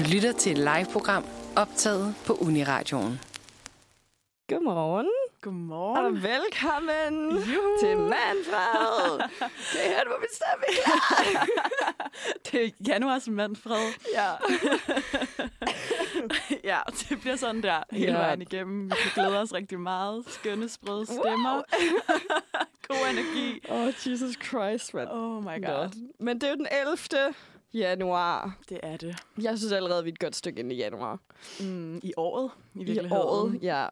Du lytter til et live-program optaget på Uniradioen. Godmorgen. Godmorgen. Og velkommen Juhu. til Manfred. det er du mit stemme klar. Det er januars Manfred. ja. ja, det bliver sådan der hele Ja. vejen igennem. Vi kan glæde os rigtig meget. Skønne, sprøde stemmer. Wow. God energi. Oh, Jesus Christ, mand. Oh my Nå. god. Men det er jo den 11. januar. Det er det. Jeg synes allerede, vi er et godt stykke ind i januar. Mm, I året, i I virkeligheden. året, ja.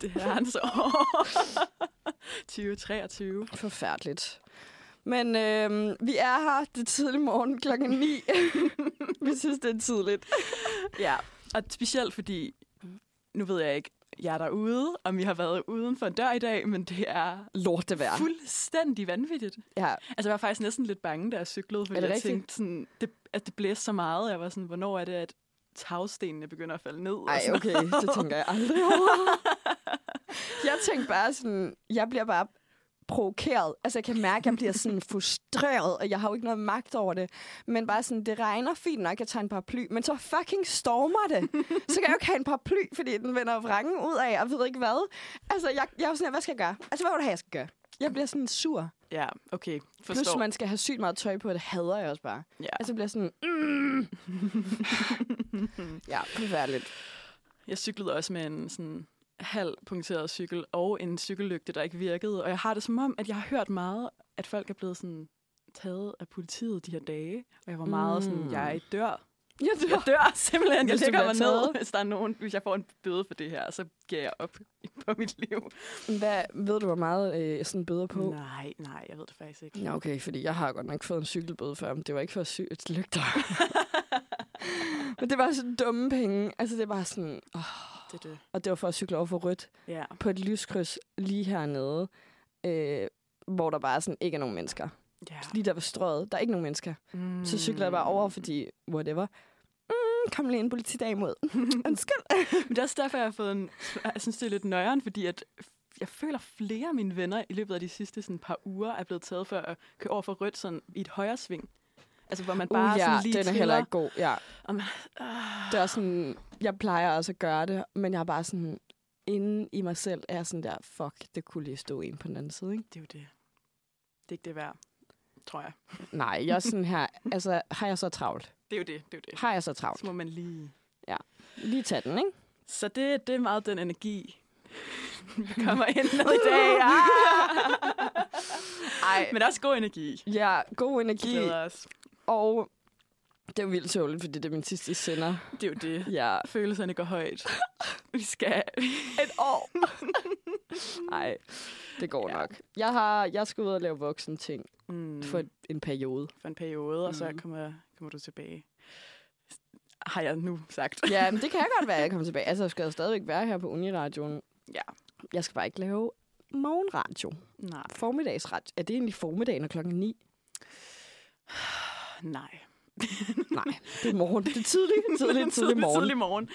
Det er hans år. 2023. Forfærdeligt. Men øhm, vi er her. Det er tidlig morgen klokken 9. vi synes, det er tidligt. Ja, og specielt fordi, nu ved jeg ikke, jeg er derude, om I har været uden for en dør i dag, men det er Lort det vejr. fuldstændig vanvittigt. Ja, Altså, jeg var faktisk næsten lidt bange, da jeg cyklede, fordi jeg rigtigt? tænkte, sådan, det, at det blæste så meget. Jeg var sådan, hvornår er det, at tagstenene begynder at falde ned? og Ej, sådan okay, det tænker jeg aldrig over. jeg tænkte bare sådan, jeg bliver bare provokeret. Altså, jeg kan mærke, at jeg bliver sådan frustreret, og jeg har jo ikke noget magt over det. Men bare sådan, det regner fint nok, jeg tager en paraply, men så fucking stormer det. Så kan jeg jo ikke have en paraply, fordi den vender vrangen ud af, og ved ikke hvad. Altså, jeg, jeg er jo sådan, hvad skal jeg gøre? Altså, hvad vil du have, jeg skal gøre? Jeg bliver sådan sur. Ja, okay. Plus, Forstår. man skal have sygt meget tøj på, det hader jeg også bare. Ja. Altså, bliver sådan, mm. ja, forfærdeligt. Jeg cyklede også med en sådan halv punkteret cykel og en cykellygte, der ikke virkede. Og jeg har det som om, at jeg har hørt meget, at folk er blevet sådan taget af politiet de her dage. Og jeg var meget sådan, Mm. jeg dør. Ja, det Jeg dør simpelthen. Jeg Hvis lægger mig taget. ned, hvis, der er nogen, hvis jeg får en bøde for det her, så giver jeg op på mit liv. Hvad ved du, hvor meget øh, sådan bøder på? Nej, nej, jeg ved det faktisk ikke. Ja, okay, fordi jeg har godt nok fået en cykelbøde før, men det var ikke for at sy et lygter. men det var sådan dumme penge. Altså, det var sådan... Oh. Det det. Og det var for at cykle over for rødt Ja. på et lyskryds lige hernede, øh, hvor der bare sådan ikke er nogen mennesker. ja. Lige der ved strøget, der er ikke nogen mennesker. Mm. Så cykler jeg bare over, fordi whatever. Mm, kom lige en politidag imod. Undskyld. Men det er også derfor, jeg har fået en... Jeg synes, det er lidt nøjeren, fordi at jeg føler, flere af mine venner i løbet af de sidste sådan, par uger er blevet taget for at køre over for rødt sådan, i et højre sving. Altså, hvor man bare uh, ja, sådan lige den er heller ikke god. Ja. Og man, ah, Det er sådan, jeg plejer også at gøre det, men jeg er bare sådan, inde i mig selv er jeg sådan der, fuck, det kunne lige stå en på den anden side, ikke? det er jo det. Det er ikke det værd, tror jeg. Nej, jeg er sådan her, altså, har jeg så travlt? Det er jo det, det er jo det. Har jeg så travlt? Så må man lige... Lige tage den, ikke? Så det, det er meget den energi, vi kommer ind med i dag. Ah! Ej, Men er også god energi. ja, god energi, glæder os. og det er jo vildt tåligt, fordi det er min sidste sender. Det er jo det. Ja, Følelserne går højt. Vi skal... et år. Nej, det går Ja. nok. Jeg har, jeg skal ud og lave voksen ting Mm. for en periode. for en periode, og så Mhm. kommer, kommer du tilbage. Har jeg nu sagt. Ja, men det kan godt være, at jeg kommer tilbage. Altså, jeg skal jo stadigvæk være her på Uniradioen. Ja. Jeg skal bare ikke lave morgenradio. Nej. Formiddagsradio. Er det egentlig formiddagen og klokken 9? Nej. Nej, det er morgen. Det er tidligt, tidligt, tidlig morgen. Tidlig morgen.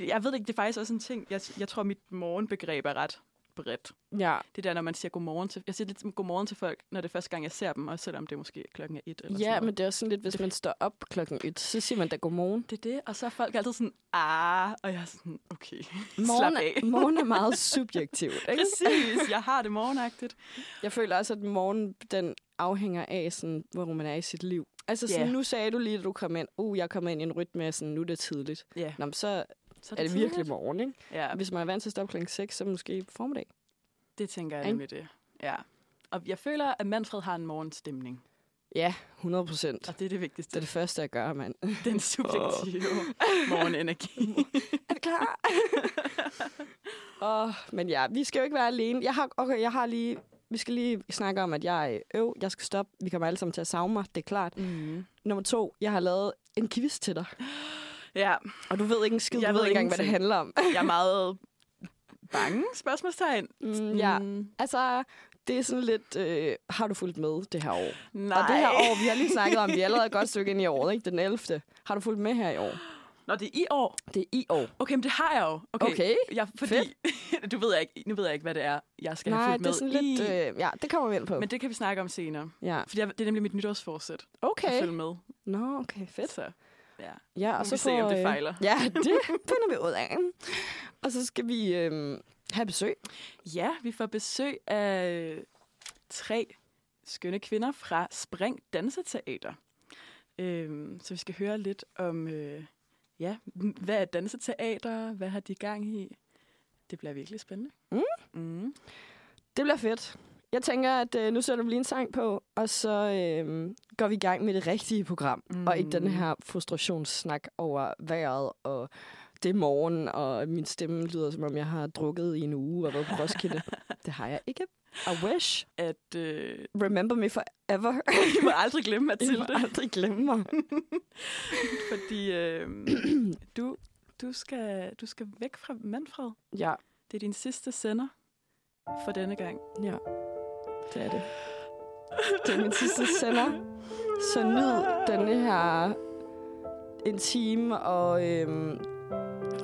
Jeg ved ikke, det er faktisk også en ting. Jeg, jeg tror, mit morgenbegreb er ret bredt. Ja, Det der, når man siger godmorgen til... Jeg siger lidt godmorgen til folk, når det er første gang, jeg ser dem, også selvom det er måske klokken er et eller sådan ja noget. men det er også sådan lidt, hvis man står op klokken 1, så siger man da godmorgen. Det er det, og så er folk altid sådan, ah, og jeg er sådan, okay, Morgen, slap af. morgen er meget subjektivt. Ikke? Præcis, jeg har det morgenagtigt. Jeg føler også, at morgen den afhænger af, sådan, hvor man er i sit liv. Altså, sådan, Ja. nu sagde du lige, at du kom ind. Uh, jeg kom ind i en rytme af sådan, nu er det tidligt. Ja, Nå, men så så er det virkelig morgen, ikke? Ja, Hvis man er vant til at stoppe klokken 6, så måske formiddag. det tænker jeg nemlig det. Ja. Og jeg føler, at Manfred har en morgenstemning, Ja, 100 procent. og det er det vigtigste. Det er det første, jeg gør, mand. Den subjektive morgenenergi. Er du klar? oh, men ja, vi skal jo ikke være alene. Jeg har, okay, jeg har lige... Vi skal lige snakke om, at jeg øv. Jeg skal stoppe. Vi kommer alle sammen til at savne mig, det er klart. Mm. Nummer to, jeg har lavet en quiz til dig. Ja, Og du ved ikke en skid, Jeg du ved ikke engang, hvad det handler om. jeg er meget bange, spørgsmålstegn. Mm, ja, Mm, altså, det er sådan lidt... Øh, har du fulgt med det her år? nej. Og det her år, vi har lige snakket om, vi er allerede et godt stykke ind i året, ikke? Den 11. Har du fulgt med her i år? Nå, det er i år. Det er i år. Okay, men det har jeg jo. Okay. Okay, Jeg, fordi, du ved jeg ikke, nu ved jeg ikke, hvad det er, jeg skal have Nej, fulgt det med er sådan i. lidt... Øh, ja, det kommer vi ind på. Men det kan vi snakke om senere. ja, Fordi jeg, det er nemlig mit nytårsforsæt at okay. følge med. Nå, okay, fedt. Så. Ja. Ja, Og og så vi se, om det øh, fejler. Ja, det finder vi ud af. Og så skal vi øh, have besøg. Ja, vi får besøg af øh, tre skønne kvinder fra Spring Danseteater. Øhm, så vi skal høre lidt om, øh, ja, hvad er danseteater? Hvad har de gang i? Det bliver virkelig spændende. Mm. Mm. Det bliver fedt. Jeg tænker, at øh, nu sætter vi lige en sang på, og så øh, går vi i gang med det rigtige program. Mm. Og ikke den her frustrationssnak over vejret, og det er morgen, og min stemme lyder, som om jeg har drukket i en uge og været på Roskilde. det har jeg ikke. I wish. At øh, Remember me forever. du må aldrig glemme, Jeg må Mathilde. aldrig glemme mig. fordi øh, du, du, skal, du skal væk fra Manfred. Ja, Det er din sidste sender for denne gang. ja. Det er det. Det er min sidste sender. Så nyd denne her en time og øhm,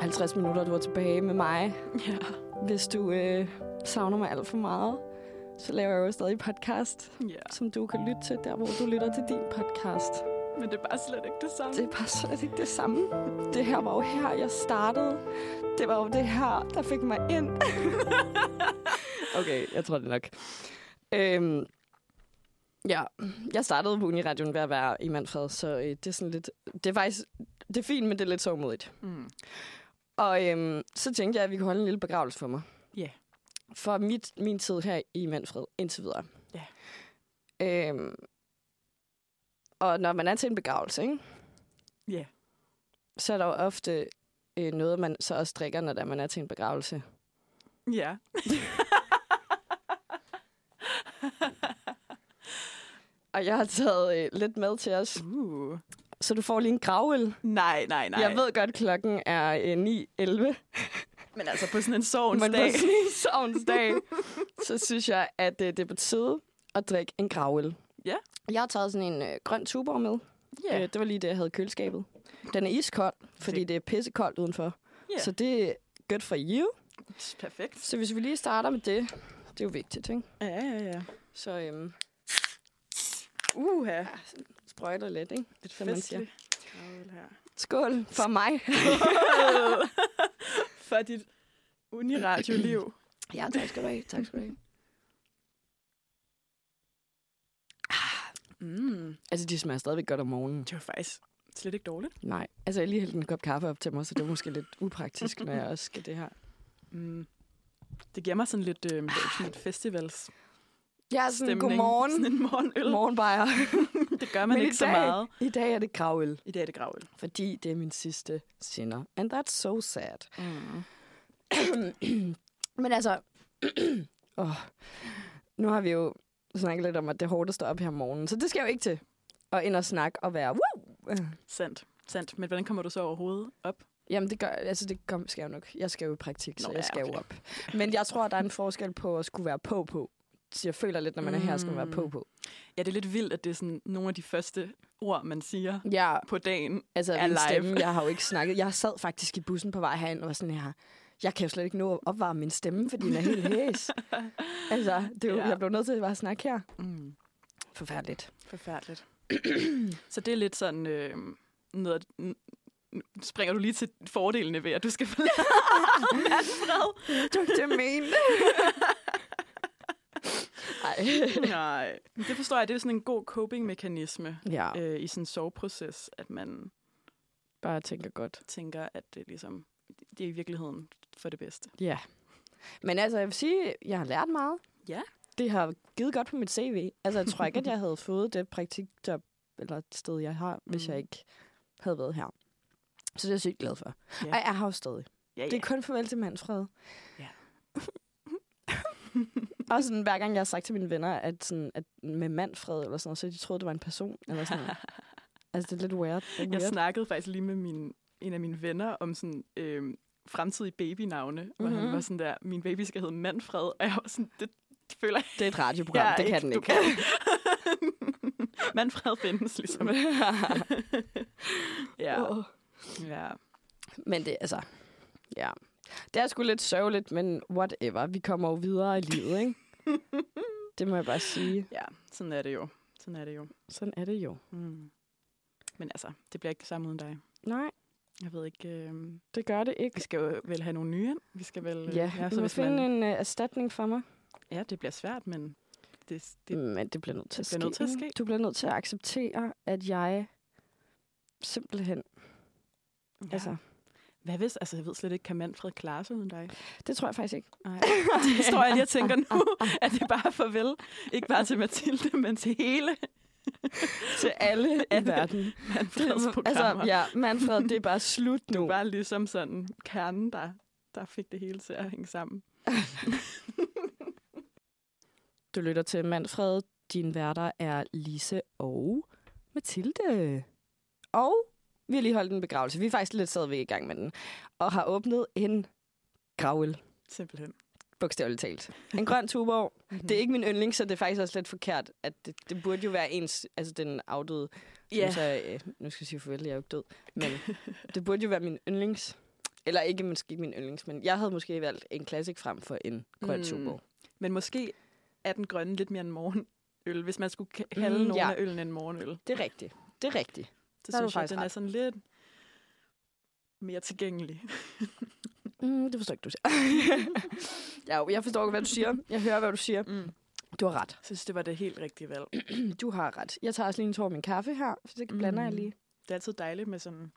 50 minutter, du er tilbage med mig. Ja. Hvis du øh, savner mig alt for meget, så laver jeg jo stadig podcast, ja. som du kan lytte til, der hvor du lytter til din podcast. Men det er bare slet ikke det samme. Det er bare slet ikke det samme. Det her var jo her, jeg startede. Det var jo det her, der fik mig ind. okay, jeg tror det nok. Øhm, ja, jeg startede på Uniradioen ved at være i Manfred, så øh, det er sådan lidt... Det er faktisk... Det er fint, men det er lidt sårmodigt. Mm. Og øhm, så tænkte jeg, at vi kunne holde en lille begravelse for mig. Ja. For mit, min tid her i Manfred, indtil videre. Ja. Øhm, og når man er til en begravelse, ikke? Ja. så er der jo ofte øh, noget, man så også drikker, når der man er til en begravelse. Ja. Og jeg har taget øh, lidt med til os, Uh. Så du får lige en gravøl. Nej, nej, nej. Jeg ved godt, klokken er øh, 9.11, Men altså på sådan en sovens men dag. på sådan en sovens dag, så synes jeg, at øh, det er på tide at drikke en gravøl. Ja. Jeg har taget sådan en øh, grøn tuborg med. Ja. Øh, det var lige det, jeg havde i køleskabet. Den er iskold, fordi det er pissekoldt udenfor. Ja. Så det er good for you. Perfekt. Så hvis vi lige starter med det, det er jo vigtigt, ikke? Ja, ja, ja. Så øhm, Uha. Sprøjter lidt, ikke? Lidt som man siger. Skål for mig. For dit uniradioliv. ja, tak skal du have. Tak skal du have. Mm. Altså, de smager stadigvæk godt om morgenen. Det var faktisk slet ikke dårligt. Nej, altså jeg lige hældt en kop kaffe op til mig, så det er måske lidt upraktisk, når jeg også skal det her. Mm. Det giver mig sådan lidt, øh, sådan lidt festivals Ja, sådan stemning. godmorgen. Sådan en morgenøl. Morgenbajer. Det gør man Men ikke så dag- meget. I dag er det gravøl, I dag er det gravøl. fordi det er min sidste sender. And that's so sad. Mm. Men altså, oh, nu har vi jo snakket lidt om, at det er hårdt at stå op her om morgenen, så det skal jeg jo ikke til. Og ind og snakke og være, woo! Sandt. Sandt. Men hvordan kommer du så overhovedet op? Jamen, det, gør, altså, det kom, skal jeg jo nok. Jeg skal jo i praktik, så Nå, jeg ja, skal jo okay. op. Men jeg tror, der er en forskel på at skulle være på på. Jeg føler lidt, når man er her, skal man være på Mm. på. Ja, det er lidt vildt, at det er sådan nogle af de første ord, man siger Ja, på dagen. altså er live. stemme, jeg har jo ikke snakket. Jeg sad faktisk i bussen på vej herind og var sådan her, jeg kan jo slet ikke nå at opvarme min stemme, fordi den er helt hæs. altså, det er jo, Ja. jeg blev nødt til at bare snakke her. Mm. Forfærdeligt. Forfærdeligt. så det er lidt sådan øh, noget... Springer du lige til fordelene ved, at du skal forlade Manfred? Du det mente. Ej. Nej. Men Det forstår jeg, det er sådan en god coping-mekanisme Ja, øh, i sådan en soveproces, at man bare tænker godt. tænker, at det, ligesom, det er i virkeligheden for det bedste. Ja. Men altså, jeg vil sige, jeg har lært meget. Ja. Det har givet godt på mit CV. Altså, jeg tror ikke, at jeg havde fået det praktikjob, eller et sted, jeg har, mm. hvis Mm. jeg ikke havde været her. Så det er jeg sygt glad for. Ja. Ja. Og jeg har jo stadig. Ja, Det er kun farvel til Manfred. Ja. og sådan, hver gang jeg har sagt til mine venner, at, sådan, at med Manfred eller sådan noget, så de troede, det var en person. Eller sådan altså, det er lidt weird. Det er Jeg weird. snakkede faktisk lige med min, en af mine venner om sådan øh, fremtidige babynavne, mm-hmm. hvor han Mhm. var sådan der, min baby skal hedde Manfred, og jeg var sådan, det føler jeg Det er et radioprogram, jeg det kan ikke, den ikke. Manfred findes ligesom. ja, Åh. ja. Men det, altså, ja. Det er sgu lidt sørgeligt, men whatever. Vi kommer jo videre i livet, ikke? det må jeg bare sige. ja, sådan er det jo. Sådan er det jo. Sådan er det jo. Mm. Men altså, det bliver ikke det samme uden dig. Nej, Jeg ved ikke... Øh, det gør det vi ikke. skal jo vel have nogle nye. Vi skal vel... øh, Ja, ja så må hvis finde man, en uh, erstatning for mig. Ja, det bliver svært, men det, Det, Men det bliver nødt til, det at, bliver nødt til at ske. Du bliver nødt til at acceptere, at jeg simpelthen... ja. Altså, Hvad hvis... Altså, jeg ved slet ikke, kan Manfred klare sig uden dig? det tror jeg faktisk ikke. Nej. Det står jeg lige og tænker nu, at det er bare farvel. Ikke bare til Mathilde, men til hele Til alle i verden. Manfreds programmer. altså, ja, Manfred, det er bare slut nu. Du var ligesom sådan kernen, der, der fik det hele til at hænge sammen. Du lytter til Manfred. Din værter er Lise og Mathilde. Og vi har lige holdt en begravelse. Vi er faktisk lidt stadigvæk i gang med den. Og har åbnet en gravøl. Simpelthen. Bogstaveligt talt. En grøn tuborg. Mm-hmm. Det er ikke min yndling, så det er faktisk også lidt forkert. At det, det burde jo være ens, altså den afdøde. Ja. Så, øh, nu skal jeg sige farvel, jeg er jo ikke død. Men det burde jo være min yndlings. Eller ikke måske min yndlings, men jeg havde måske valgt en classic frem for en grøn Mm. tuborg. Men måske er den grønne lidt mere en morgenøl, hvis man skulle ka- kalde Mm, nogle ja. af øllen en morgenøl. Det er rigtigt. Det er rigtigt. Så Der er synes jeg, den er ret. sådan lidt mere tilgængelig. Mm, det forstår ikke, du siger. ja, jo, jeg forstår, hvad du siger. Jeg hører, hvad du siger. Mm. Du har ret. Jeg synes, det var det helt rigtige valg. Du har ret. Jeg tager også lige en tår af min kaffe her, så det blander jeg Mm. lige. Det er altid dejligt med sådan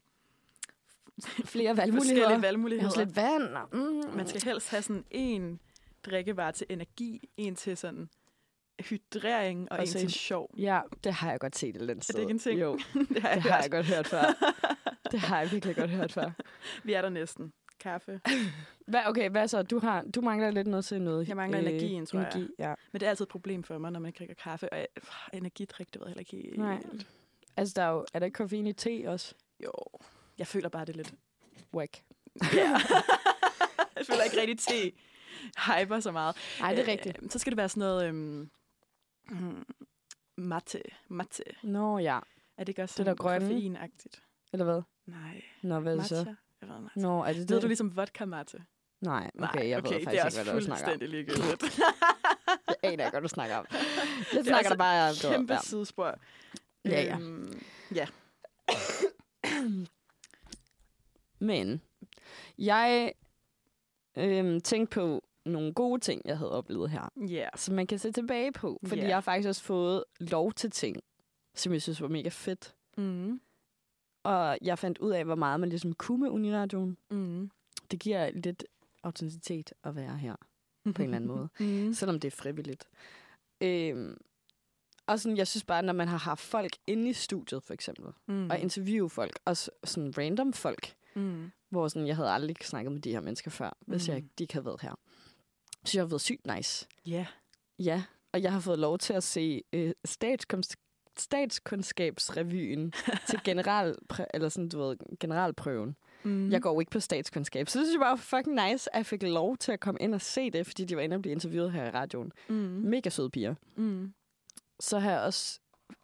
Flere forskellige valgmuligheder. Jeg valgmuligheder. har også lidt vand. og- Mm. Man skal helst have sådan en drikkevarer til energi, en til sådan hydrering og, Og en til sjov. Ja, det har jeg godt set et eller andet Er det ikke en ting? Jo, det har jeg, det hørt. har jeg godt hørt før. Det har jeg virkelig godt hørt før. Vi er der næsten. Kaffe. Hvad, okay, hvad så? Du, har, du mangler lidt noget til noget. Jeg mangler energien, tror jeg. energi, Ja. Men det er altid et problem for mig, når man ikke drikker kaffe. Og jeg- pff, energidrik, det ved jeg heller ikke helt. Nej. Altså, der er, jo, er der ikke koffein i te også? Jo, jeg føler bare, det lidt... Whack. Ja. jeg føler ikke rigtig, te hyper så meget. Nej, det er rigtigt. Øh, så skal det være sådan noget... Øhm, mm, matte. Matte. Nå ja, Er det ikke også Det der sådan koffeinagtigt? eller hvad? Nej. Nå, hvad er det så? Jeg ved, matcha. Nå, er det Ved det? du ligesom vodka matte? Nej, okay, Nej, jeg okay, ved det faktisk er ikke, også hvad du snakker om. fuldstændig ligegyldigt. Jeg aner ikke, hvad du snakker om. Jeg Det er snakker altså bare... du ved, Kæmpe ja. sidespor. Ja, ja. Øhm, ja. Men jeg øhm, tænkte på nogle gode ting, jeg havde oplevet her, Ja. som man kan se tilbage på. Fordi Ja. jeg har faktisk også fået lov til ting, som jeg synes var mega fedt. Mm. Og jeg fandt ud af, hvor meget man ligesom kunne med Uniradioen. Mm. Det giver lidt autenticitet at være her, på en eller anden måde. Mm. Selvom det er frivilligt. Øhm, og sådan, jeg synes bare, når man har haft folk inde i studiet, for eksempel, Mm. og interviewe folk, og sådan random folk, Mm. hvor sådan, jeg havde aldrig snakket med de her mennesker før, hvis Mm. jeg ikke, de ikke havde været her. Så jeg har været sygt nice. Ja. Ja, og jeg har fået lov til at se øh, statskundsk- statskundskabsrevyen til general, eller sådan, du ved, generalprøven. Mm. Jeg går jo ikke på statskundskab, så det synes jeg bare var fucking nice, at jeg fik lov til at komme ind og se det, fordi de var inde og blive interviewet her i radioen. Mm. Mega søde piger. Mm. Så har jeg også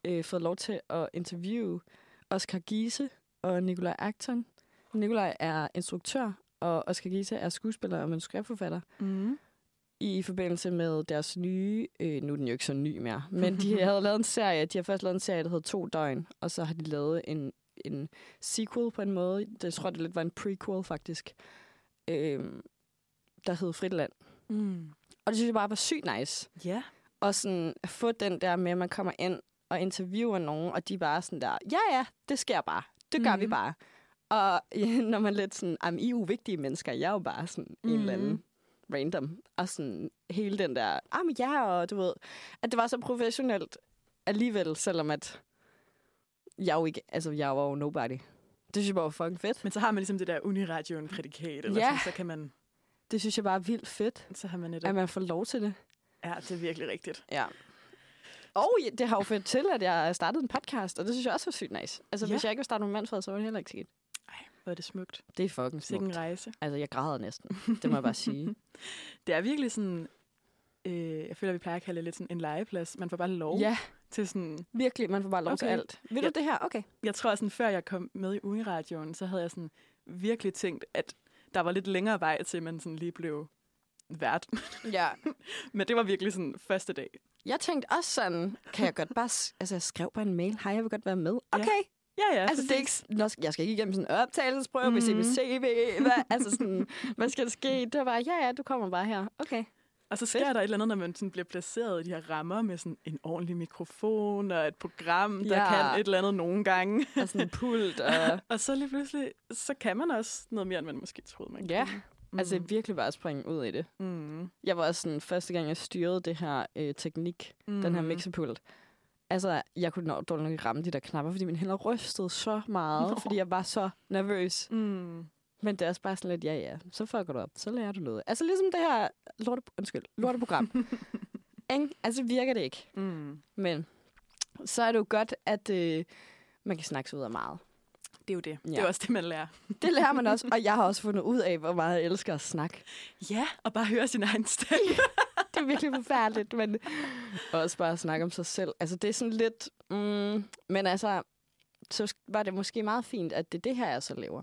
øh, fået lov til at interviewe Oscar Giese og Nikolaj Acton. Nikolaj er instruktør, og Oscar Giese er skuespiller og manuskriptforfatter Mm. I forbindelse med deres nye, øh, nu er den jo ikke så ny mere, men de havde lavet en serie, de har først lavet en serie, der hedder To Døgn, og så har de lavet en, en sequel på en måde, det jeg tror det lidt var en prequel faktisk, øh, der hed Fritland. Mm. Og det synes jeg bare var sygt nice. Ja. Og sådan at få den der med, at man kommer ind og interviewer nogen, og de er bare sådan der, ja ja, det sker bare. Det gør mm. vi Mhm. bare. Og ja, når man lidt sådan, jamen I er jo vigtige mennesker, jeg er jo bare sådan en eller anden Mhm. Random. Og sådan hele den der, jamen ja, og du ved, at det var så professionelt alligevel, selvom at jeg jo ikke, altså jeg var jo nobody. Det synes jeg bare var fucking fedt. Men så har man ligesom det der uniradioen prædikat, eller Ja. sådan, så kan man, Det synes jeg bare er vildt fedt, så har man et, at man får lov til det. ja, det er virkelig rigtigt. Ja. Og det har jo ført til, at jeg startede en podcast, og det synes jeg også var sygt nice. Altså. Ja. hvis jeg ikke var startet med Manfred, så var det heller ikke sket. Hvor er det smukt. Det er fucking smukt. en rejse. Altså, jeg græder næsten. Det må jeg bare sige. Det er virkelig sådan, øh, jeg føler, vi plejer at kalde det lidt sådan en legeplads. Man får bare lov ja, til sådan, virkelig. Man får bare lov okay. til alt. Vil Ja. du det her? Okay. jeg tror sådan, før jeg kom med i Uniradioen, så havde jeg sådan virkelig tænkt, at der var lidt længere vej til, man sådan lige blev vært. Ja. Men det var virkelig sådan første dag. Jeg tænkte også sådan, kan jeg godt bare... Altså, jeg skrev bare en mail. Hej, jeg vil godt være med. Okay, Ja, ja. Altså, det er ikke, jeg skal ikke igennem sådan en optagelsesprøve, mm. vi ser mit Mhm. CV, hvad, altså sådan, hvad skal der ske? Det var bare, ja, ja, du kommer bare her. Okay. Og så sker der et eller andet, når man sådan bliver placeret i de her rammer med sådan en ordentlig mikrofon og et program, der Ja. kan et eller andet nogle gange. Og sådan en pult. Og, Og så lige pludselig, så kan man også noget mere, end man måske troede, man Ja. kunne. mm. Altså virkelig bare springe ud i det. Mm. Jeg var også sådan, første gang jeg styrede det her øh, teknik, mm. den her Mm. mixerpult. Altså, jeg kunne nok dårligt nok ramme de der knapper, fordi min hænder rystede så meget, Nå. fordi jeg var så nervøs. Mm. Men det er også bare sådan lidt, ja ja, så fucker du op, så lærer du noget. Altså ligesom det her lorte, undskyld, lorteprogram. Ikke? altså virker det ikke. Mm. Men så er det jo godt, at øh, man kan snakke sig ud af meget. Det er jo det. Ja. Det er også det, man lærer. Det lærer man også, og jeg har også fundet ud af, hvor meget jeg elsker at snakke. Ja, og bare høre sin egen stemme. Det er virkelig forfærdeligt, men også bare at snakke om sig selv. Altså det er sådan lidt, mm, men altså, så var det måske meget fint, at det er det her, jeg så lever.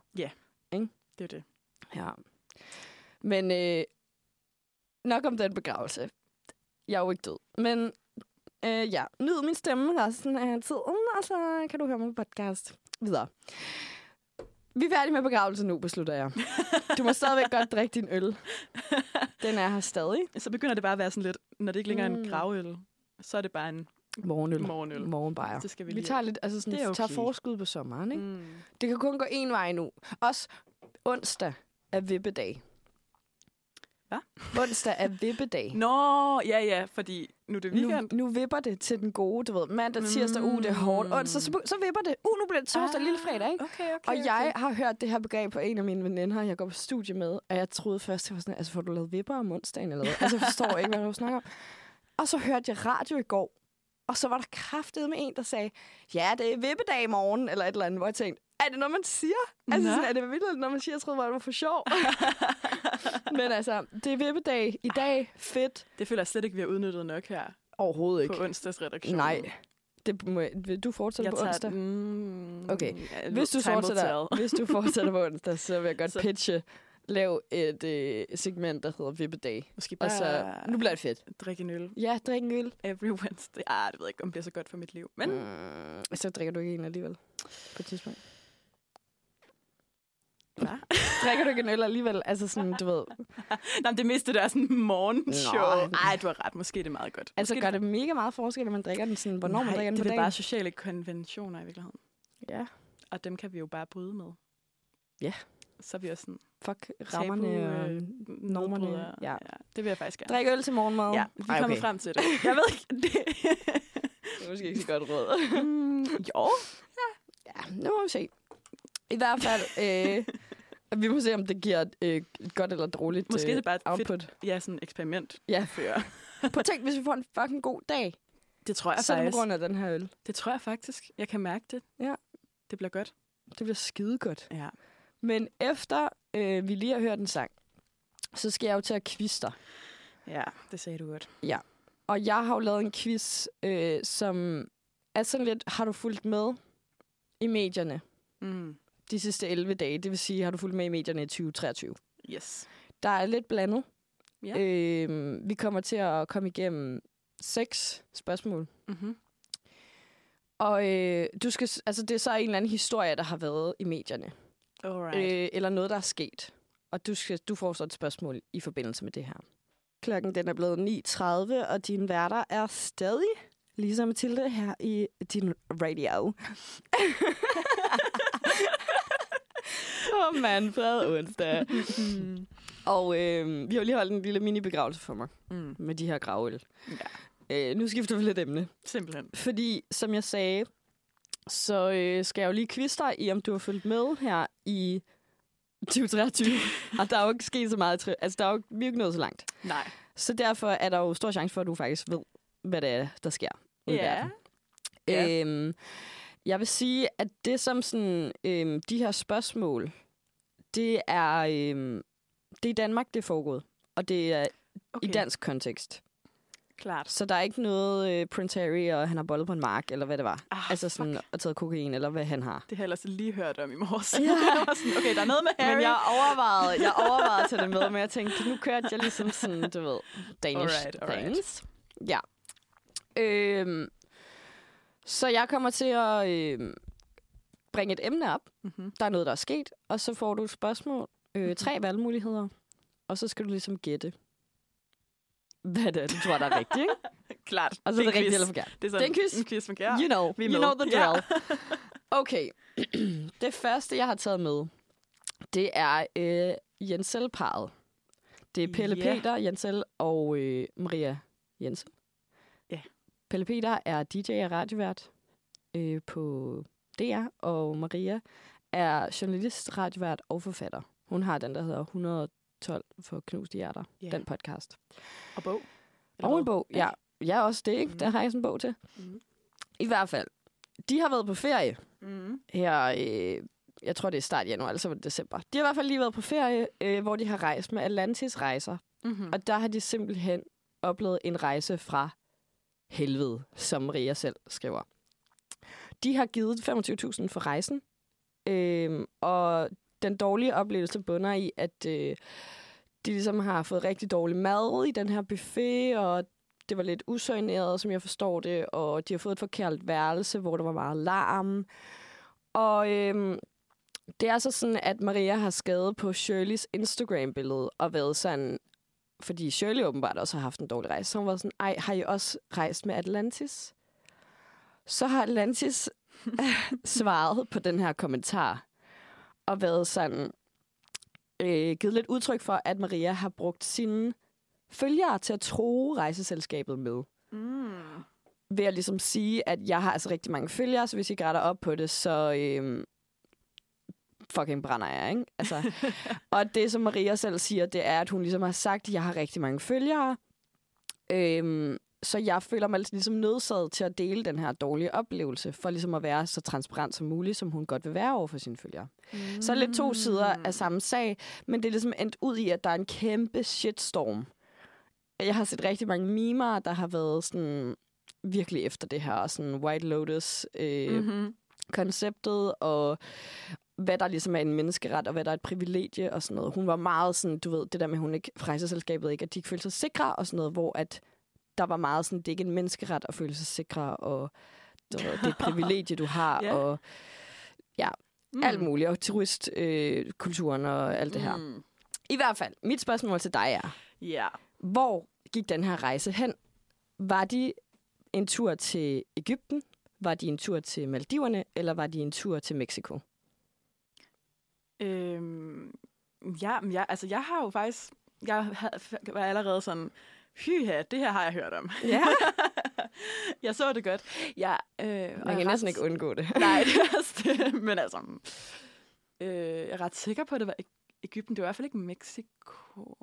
Det er det. Ja. Men øh, nok om den begravelse. Jeg er jo ikke død. Men øh, ja, nyd min stemme resten af tiden, og så kan du høre min podcast videre. Vi er færdige med begravelse nu, beslutter jeg. Du må stadigvæk godt drikke din øl. Den er her stadig. Så begynder det bare at være sådan lidt, når det ikke længere er en Mm. gravøl, så er det bare en Morgenøl. morgenøl. Morgenbajer. Det skal vi Vi lige. tager lidt, altså sådan, Det er tager okay. forskud på sommeren, ikke? Mm. Det kan kun gå en vej nu. Også onsdag er vippedag. Hvad? Onsdag er vippedag. Nå, ja, ja, fordi nu er det Nu, weekend. nu vipper det til den gode, du ved. Mandag, tirsdag, uh, det er hårdt. Mm. Onsdag, så, så vipper det. Uh, nu bliver det torsdag, ah, lille fredag, ikke? Okay, okay, Og jeg har hørt det her begreb på en af mine veninder, jeg går på studie med, og jeg troede først, jeg var sådan, altså får du lavet vipper om onsdagen eller hvad? Altså jeg forstår ikke, hvad du snakker om. Og så hørte jeg radio i går, og så var der kraftet med en, der sagde, ja, det er vippedag i morgen, eller et eller andet, hvor jeg tænkte, er det noget, man siger? Altså, Nå. sådan, er det vildt, når man siger, jeg troede, det var for sjov. Men altså, det er vippedag i dag. Fedt. Det føler jeg slet ikke, vi har udnyttet nok her Overhovedet på ikke. onsdagsredaktionen. Nej. Det må, vil du fortsætte Jeg på tager onsdag? Mm, Okay. Hvis du, fortsætter, hvis du fortsætter på onsdag, så vil jeg godt Så- pitche, lav et øh, segment, der hedder Vippedag. Måske Og bare så, nu bliver det fedt. drikke en øl Ja, drik en øl. every Wednesday. Ah, det ved jeg ikke, om det bliver så godt for mit liv. Men Mm, så drikker du ikke en alligevel på et tidspunkt. Hvad? drikker du ikke en øl alligevel? Altså sådan, du ved. Nej, men det meste, der er sådan morgenshow. Nå. Ej, du har ret. Måske er det meget godt. Altså Måske gør det mega meget forskel, når man drikker den sådan, hvornår Nej, man drikker den det på er dagen? bare sociale konventioner i virkeligheden. Ja, Og dem kan vi jo bare bryde med. Ja. Så er vi også sådan fuck rammerne og... øh, normerne, ja. ja. Det vil jeg faktisk gerne. Drik øl til morgenmad. Ja, vi er Ej, okay. frem til det. Jeg ved ikke. Det... Det er måske ikke så godt råd. mm, jo. Ja, nu må vi se. I hvert fald, øh, vi må se, om det giver et, øh, et godt eller dårligt Måske øh, det bare et fedt output. ja, sådan eksperiment. Ja. Før. Prøv at tænk, hvis vi får en fucking god dag, Det tror jeg så faktisk. på grund af den her øl. Det tror jeg faktisk. Jeg kan mærke det. Ja. Det bliver godt. Det bliver skide godt. Ja. Men efter øh, vi lige har hørt en sang, så skal jeg jo til at dig. Ja, det sagde du godt. Og jeg har jo lavet en quiz, øh, som er sådan lidt, har du fulgt med i medierne Mm. De sidste 11 dage? Det vil sige, har du fulgt med i medierne i 2023? Yes. Der er lidt blandet. Ja. Øh, vi kommer til at komme igennem seks spørgsmål. Mm-hmm. Og øh, du skal, altså, det er så en eller anden historie, der har været i medierne. Alright. Øh, eller noget, der er sket. Og du, skal, du får så et spørgsmål i forbindelse med det her. Klokken den er blevet 9.30, og dine værter er stadig Lisa og Mathilde her i din radio. Oh, Manfred onsdag. mm. Og øh, vi har jo lige holdt en lille mini-begravelse for mig Mm. med de her gravøl. Ja, Øh, nu skifter vi lidt emne. simpelthen. Fordi, som jeg sagde, så øh, skal jeg jo lige quizze dig i, om du har fulgt med her i 2023. og der er jo ikke sket så meget. Altså, der er jo ikke, vi er jo ikke nået så langt. Nej. Så derfor er der jo stor chance for, at du faktisk ved, hvad det er, der sker. Ja. Ja. Øhm, jeg vil sige, at det som sådan, øhm, de her spørgsmål, det er, øhm, det er i Danmark, det er foregået. Og det er okay. i dansk kontekst. Klart. Så der er ikke noget øh, Prince Harry, og han har bollet på en mark, eller hvad det var. Ah, altså sådan, fuck. og taget kokain, eller hvad han har. Det har jeg ellers lige hørt om i morges. Ja. Sådan, okay, der er noget med Harry. Men jeg overvejede, jeg overvejede at tage det med, men jeg tænkte, nu kørte jeg ligesom sådan, du ved, Danish Alright, alright. things. Ja. Øhm, så jeg kommer til at øhm, bring et emne op. Mm-hmm. Der er noget, der er sket. Og så får du et spørgsmål. Øh, tre valgmuligheder. Og så skal du ligesom gætte, hvad det er, du tror, der er rigtigt. Ikke? Klart. Og så er det rigtigt eller forkert. Det er, sådan, Det er en quiz. En quiz fungerer. You know, Vi you know the drill. Okay. det første, jeg har taget med, det er øh, Jensel-paret. Det er Pelle Ja. Peter, Jensel og øh, Maria Jensel. Pelle Peter er DJ og radiovært øh, på DR, og Maria er journalist, radiovært og forfatter. Hun har den, der hedder 112 for knuste hjerter, Ja. den podcast. Og bog. Eller Og en bog, ja. Ja, også det, ikke? Mhm. Der har jeg sådan en bog til. Mhm. I hvert fald. De har været på ferie Mm. her, øh, jeg tror det er start januar, altså december. De har i hvert fald lige været på ferie, øh, hvor de har rejst med Atlantis rejser. Mm-hmm. Og der har de simpelthen oplevet en rejse fra helvede, som Maria selv skriver. De har givet 25.000 for rejsen, øh, og den dårlige oplevelse bunder i, at øh, de ligesom har fået rigtig dårlig mad i den her buffet, og det var lidt usøgneret, som jeg forstår det, og de har fået et forkert værelse, hvor der var meget larm. Og øhm, det er så sådan, at Maria har skadet på Shirleys Instagram-billede og været sådan, fordi Shirley åbenbart også har haft en dårlig rejse, så hun var sådan, ej, har I også rejst med Atlantis? Så har Atlantis svaret på den her kommentar og været sådan, øh, givet lidt udtryk for, at Maria har brugt sine følgere til at tro rejseselskabet med Mm. ved at ligesom sige, at jeg har altså rigtig mange følgere, så hvis I retter op på det, så øhm, fucking brænder jeg, ikke? Altså, og det, som Maria selv siger, det er, at hun ligesom har sagt, at jeg har rigtig mange følgere, øhm, så jeg føler mig ligesom nødsaget til at dele den her dårlige oplevelse, for ligesom at være så transparent som muligt, som hun godt vil være over for sine følgere. Mm. Så er lidt to sider af samme sag, men det er ligesom endt ud i, at der er en kæmpe shitstorm. Jeg har set rigtig mange mimer, der har været sådan virkelig efter det her sådan White Lotus øh. Mm-hmm. konceptet og hvad der ligesom er en menneskeret, og hvad der er et privilegie og sådan noget. Hun var meget sådan, du ved, det der med, at hun ikke, rejseselskabet ikke, at de ikke følte sig sikre og sådan noget, hvor at der var meget sådan, det er ikke en menneskeret at føle sig sikre, og du ved, det er et privilegie, du har, Ja. og Mm. alt muligt, og turistkulturen øh, og alt det her. Mm. I hvert fald, mit spørgsmål til dig er, Ja. hvor gik den her rejse hen? Var de en tur til Ægypten? Var de en tur til Maldiverne? Eller var de en tur til Mexico? Øhm, ja, jeg, altså jeg har jo faktisk, jeg var allerede sådan, hyha, det her har jeg hørt om. Ja. jeg så det godt. Ja, øh, Man kan næsten ikke undgå det. Nej, det er også det. Men altså, øh, jeg er ret sikker på, at det var Ægypten. Det var i hvert fald ikke Mexico.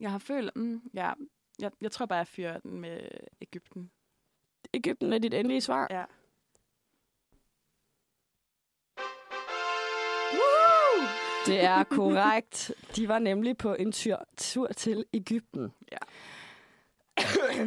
Jeg har følt, mm, ja, jeg, jeg tror bare, jeg fyrer den med Ægypten. Ægypten er dit endelige svar. Ja. Det er korrekt. De var nemlig på en tur, tur til Ægypten. Ja.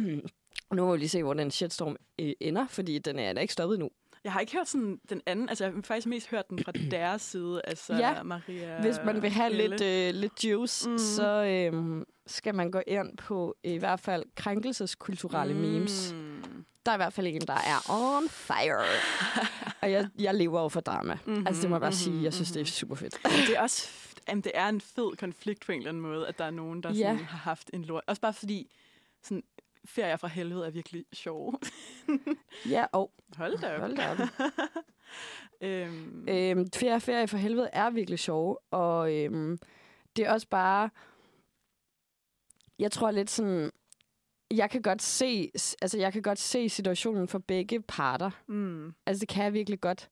nu må vi lige se, hvor den shitstorm øh, ender, fordi den er da ikke stoppet nu. Jeg har ikke hørt sådan den anden, altså jeg har faktisk mest hørt den fra deres side, altså Ja, Maria Hvis man vil have Helle. lidt, øh, lidt juice, mm. Mm. så øh, skal man gå ind på i hvert fald krænkelseskulturelle mm. memes. Der er i hvert fald en, der er on fire. Og jeg, jeg lever jo for drama. Mm-hmm, altså det må jeg bare mm-hmm, sige, jeg synes, det er super fedt. Det er også jamen, det er en fed konflikt på en eller anden måde, at der er nogen, der Ja. sådan, har haft en lort. Også bare fordi sådan, ferier fra helvede er virkelig sjove. Ja, og Hold da op. hold da op. Øhm, øhm, ferie, ferie for helvede er virkelig sjov, og øhm, det er også bare, jeg tror lidt sådan, jeg kan godt se, altså jeg kan godt se situationen for begge parter. mm, Altså det kan jeg virkelig godt.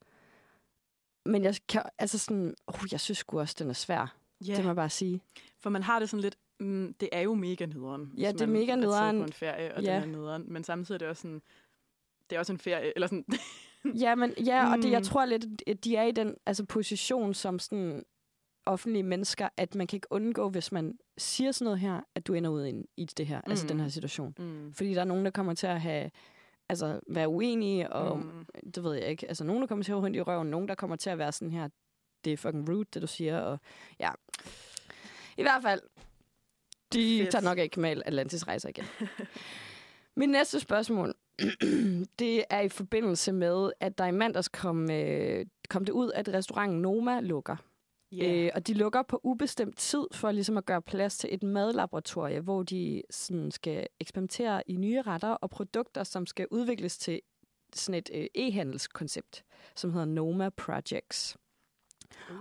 Men jeg kan, altså sådan, uh, jeg synes sgu også, den er svær. ja, Det må jeg bare sige. for man har det sådan lidt, mm, det er jo mega nederen. Ja, det er mega nederen. på en ferie, og Ja. den er nederen. Men samtidig er det også sådan, det er også en ferie, eller sådan, Ja, men, ja og det, jeg Mm. tror lidt, at de er i den altså, position som sådan offentlige mennesker, at man kan ikke undgå, hvis man siger sådan noget her, at du ender ud i, i det her, mm. altså Mm. den her situation. mm, Fordi der er nogen, der kommer til at have, altså være uenige, og mm. mm, det ved jeg ikke. Altså nogen, der kommer til at have i røven, nogen, der kommer til at være sådan her, det er fucking rude, det du siger, og ja. I hvert fald, de Fedt. tager nok ikke med Atlantis rejser igen. Mit næste spørgsmål, det er i forbindelse med, at der i mandags kom, øh, kom det ud, at restauranten Noma lukker. Yeah. Øh, og de lukker på ubestemt tid for ligesom at gøre plads til et madlaboratorie, hvor de sådan, skal eksperimentere i nye retter og produkter, som skal udvikles til sådan et øh, e-handelskoncept, som hedder Noma Projects.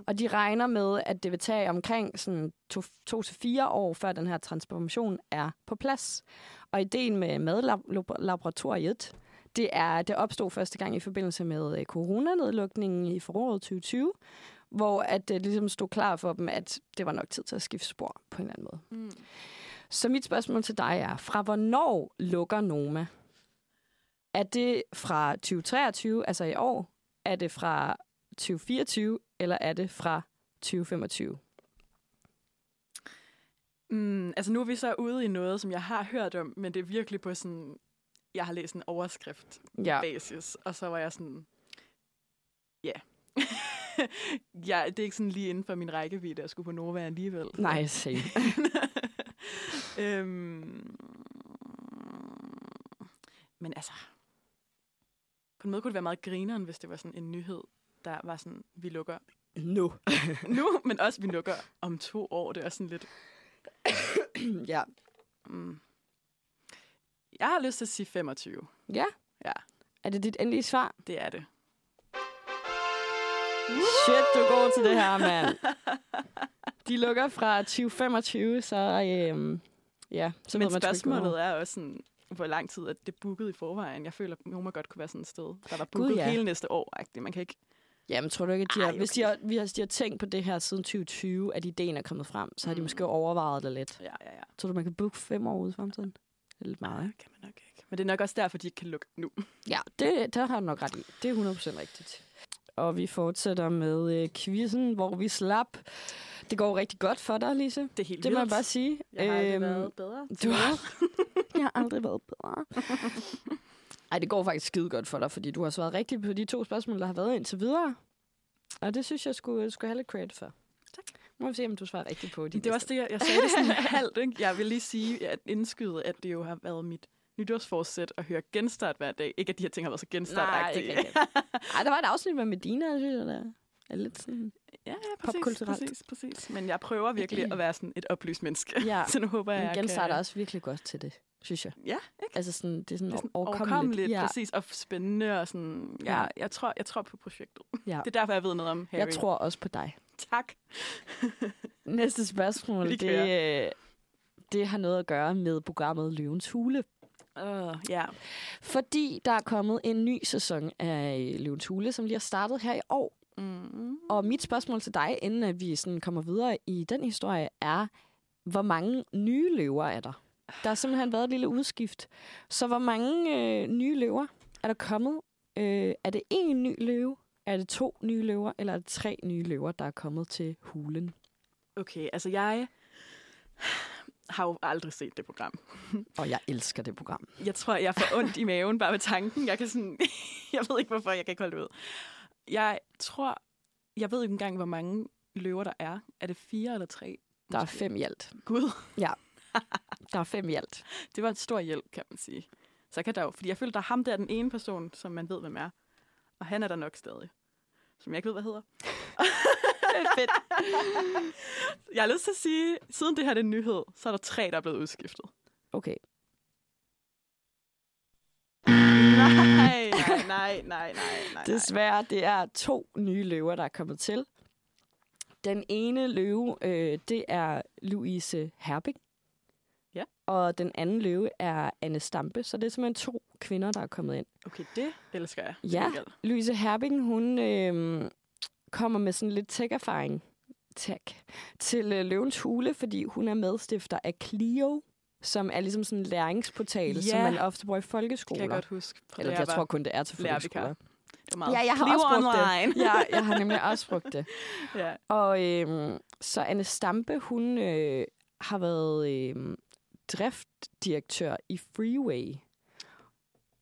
Og de regner med, at det vil tage omkring sådan to, to til fire år, før den her transformation er på plads. Og ideen med madlaboratoriet, det er, det opstod første gang i forbindelse med øh, coronanedlukningen i foråret 2020, hvor at det ligesom stod klar for dem, at det var nok tid til at skifte spor på en eller anden måde. Mm. Så mit spørgsmål til dig er, fra hvornår lukker Noma? Er det fra 2023, altså i år? Er det fra 2024, eller er det fra 2025? Mm, altså nu er vi så ude i noget, som jeg har hørt om, men det er virkelig på sådan, jeg har læst en overskrift Ja. basis, og så var jeg sådan, ja. ja, det er ikke sådan lige inden for min rækkevidde, at skulle på Nova alligevel. Nej, same. øhm, men altså, på en måde kunne det være meget grineren, hvis det var sådan en nyhed, der var sådan, vi lukker Nu. nu, men også vi lukker om to år. Det er sådan lidt... ja. Mm. Jeg har lyst til at sige 25. Ja? Ja. Er det dit endelige svar? Det er det. Shit, du er god til det her, mand. De lukker fra 2025, så øhm, ja, så Men man spørgsmålet er også sådan, hvor lang tid at det er booket i forvejen. Jeg føler, at Noma godt kunne være sådan et sted, der var booket ja. hele næste år. -agtigt. Man kan ikke... Jamen, tror du ikke, at de har, Ej, hvis de okay. har, vi har, de har tænkt på det her siden 2020, at ideen er kommet frem, så har de Mm. måske overvejet det lidt. Ja, ja, ja. Tror du, man kan booke fem år ude i fremtiden? Det er lidt meget, kan man nok ikke. Men det er nok også derfor, de ikke kan lukke nu. Ja, det, der har du nok ret i. Det er 100% rigtigt. Og vi fortsætter med øh, quizzen, hvor vi slap. Det går rigtig godt for dig, Lise. Det er helt Det må jeg bare sige. Jeg har aldrig Øhm, været bedre. Du har, jeg har aldrig været bedre. Ej, det går faktisk skide godt for dig, fordi du har svaret rigtigt på de to spørgsmål, der har været indtil videre. Og det synes jeg skulle, skulle have lidt credit for. Tak. Må vi se, om du svarer rigtigt på de Det var også det, jeg, jeg sagde det sådan halvt. Ikke? Jeg vil lige sige, at indskyde, at det jo har været mit nytårsforsæt at høre genstart hver dag. Ikke at de her ting har været så genstart Nej, ikke. Der var et afsnit med Medina, synes jeg, der er lidt sådan... Ja, ja, præcis, præcis, præcis. Men jeg prøver virkelig at være sådan et oplyst menneske. Ja, Så nu håber jeg, men jeg genstarter kan... også virkelig godt til det, synes jeg. Ja, ikke? Altså sådan, det er sådan, Det er sådan overkommeligt. overkommeligt, Ja, præcis, og spændende. Og sådan, ja, Ja. jeg, tror, jeg tror på projektet. ja. Det er derfor, jeg ved noget om Harry. Jeg tror også på dig. Tak. Næste spørgsmål, det, øh, det har noget at gøre med programmet Løvens Hule. Uh, ja. Fordi der er kommet en ny sæson af øh, Løvens Hule, som lige har startet her i år. Mm. Og mit spørgsmål til dig, inden at vi sådan kommer videre i den historie, er, hvor mange nye løver er der? Der har simpelthen været et lille udskift. Så hvor mange øh, nye løver er der kommet? Øh, er det én ny løve? Er det to nye løver? Eller er det tre nye løver, der er kommet til hulen? Okay, altså jeg har jo aldrig set det program. Og jeg elsker det program. Jeg tror, jeg får ondt i maven bare ved tanken. Jeg kan sådan... jeg ved ikke, hvorfor jeg kan ikke holde det ud. Jeg tror... Jeg ved ikke engang, hvor mange løver der er. Er det fire eller tre? Der er fem i alt. Gud, Der er fem i alt. det var en stor hjælp, kan man sige. Så kan der jo... Fordi jeg føler, der er ham der, den ene person, som man ved, hvem er. Og han er der nok stadig. Som jeg ikke ved, hvad hedder. Fedt. Jeg har lyst til at sige, siden det her er en nyhed, så er der tre, der er blevet udskiftet. Okay. Nej, nej, nej, nej, nej. Desværre, det er to nye løver, der er kommet til. Den ene løve, øh, det er Louise Herbig. Ja. Og den anden løve er Anne Stampe. Så det er simpelthen to kvinder, der er kommet ind. Okay, det elsker jeg. Ja. Louise Herbing, hun øh, kommer med sådan lidt tech-erfaring tech, til øh, Løvens Hule, fordi hun er medstifter af Clio, som er ligesom sådan en læringsportal, Ja. som man ofte bruger i Det folkeskoler. kan jeg godt huske. Eller jeg, tror kun, det er til folkeskoler. Det meget Ja, jeg har Clio også brugt det. online. Ja, jeg har nemlig også brugt det. ja. Og øhm, så Anne Stampe, hun øh, har været øhm, driftdirektør i Freeway,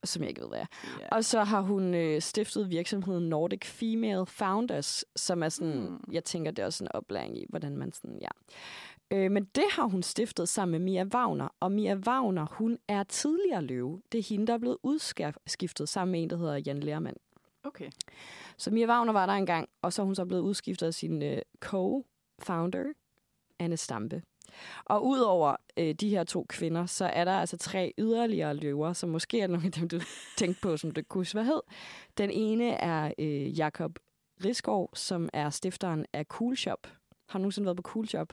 som jeg ikke ved, hvad er. ja. Og så har hun øh, stiftet virksomheden Nordic Female Founders, som er sådan, Hmm. jeg tænker, det er også en oplæring i, hvordan man sådan, ja. Øh, men det har hun stiftet sammen med Mia Wagner. Og Mia Wagner, hun er tidligere løve. Det er hende, der er blevet udskiftet sammen med en, der hedder Jan Lermand. Okay. Så Mia Wagner var der engang, og så er hun så blevet udskiftet af sin øh, co-founder, Anne Stampe. Og udover øh, de her to kvinder, så er der altså tre yderligere løver, som måske er nogle af dem, du tænkte på, som det kunne være hed. Den ene er øh, Jakob Riskov, som er stifteren af Cool Shop. Har du nogensinde været på Cool Shop?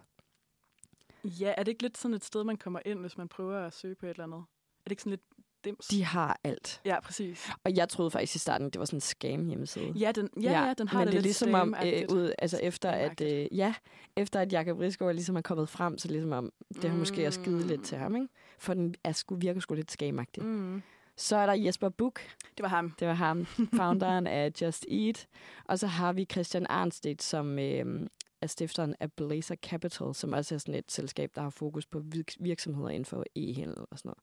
Ja, er det ikke lidt sådan et sted, man kommer ind, hvis man prøver at søge på et eller andet? Er det ikke sådan lidt dims? De har alt. Ja, præcis. Og jeg troede faktisk i starten, det var sådan en scam hjemmeside. Ja, den, ja, ja, den har men det, det er ligesom om, øh, ud, altså efter at, øh, ja, efter at Jakob Risgaard ligesom er kommet frem, så ligesom om, det har måske også givet lidt til ham, ikke? For den er sgu, virker sgu lidt scamagtig. Mm. Mm. Så er der Jesper Buch, Det var ham. det var ham, founderen af Just Eat. Og så har vi Christian Arnstedt, som øh, er stifteren af Blazer Capital, som også er sådan et selskab, der har fokus på virk- virksomheder inden for e-handel og sådan noget.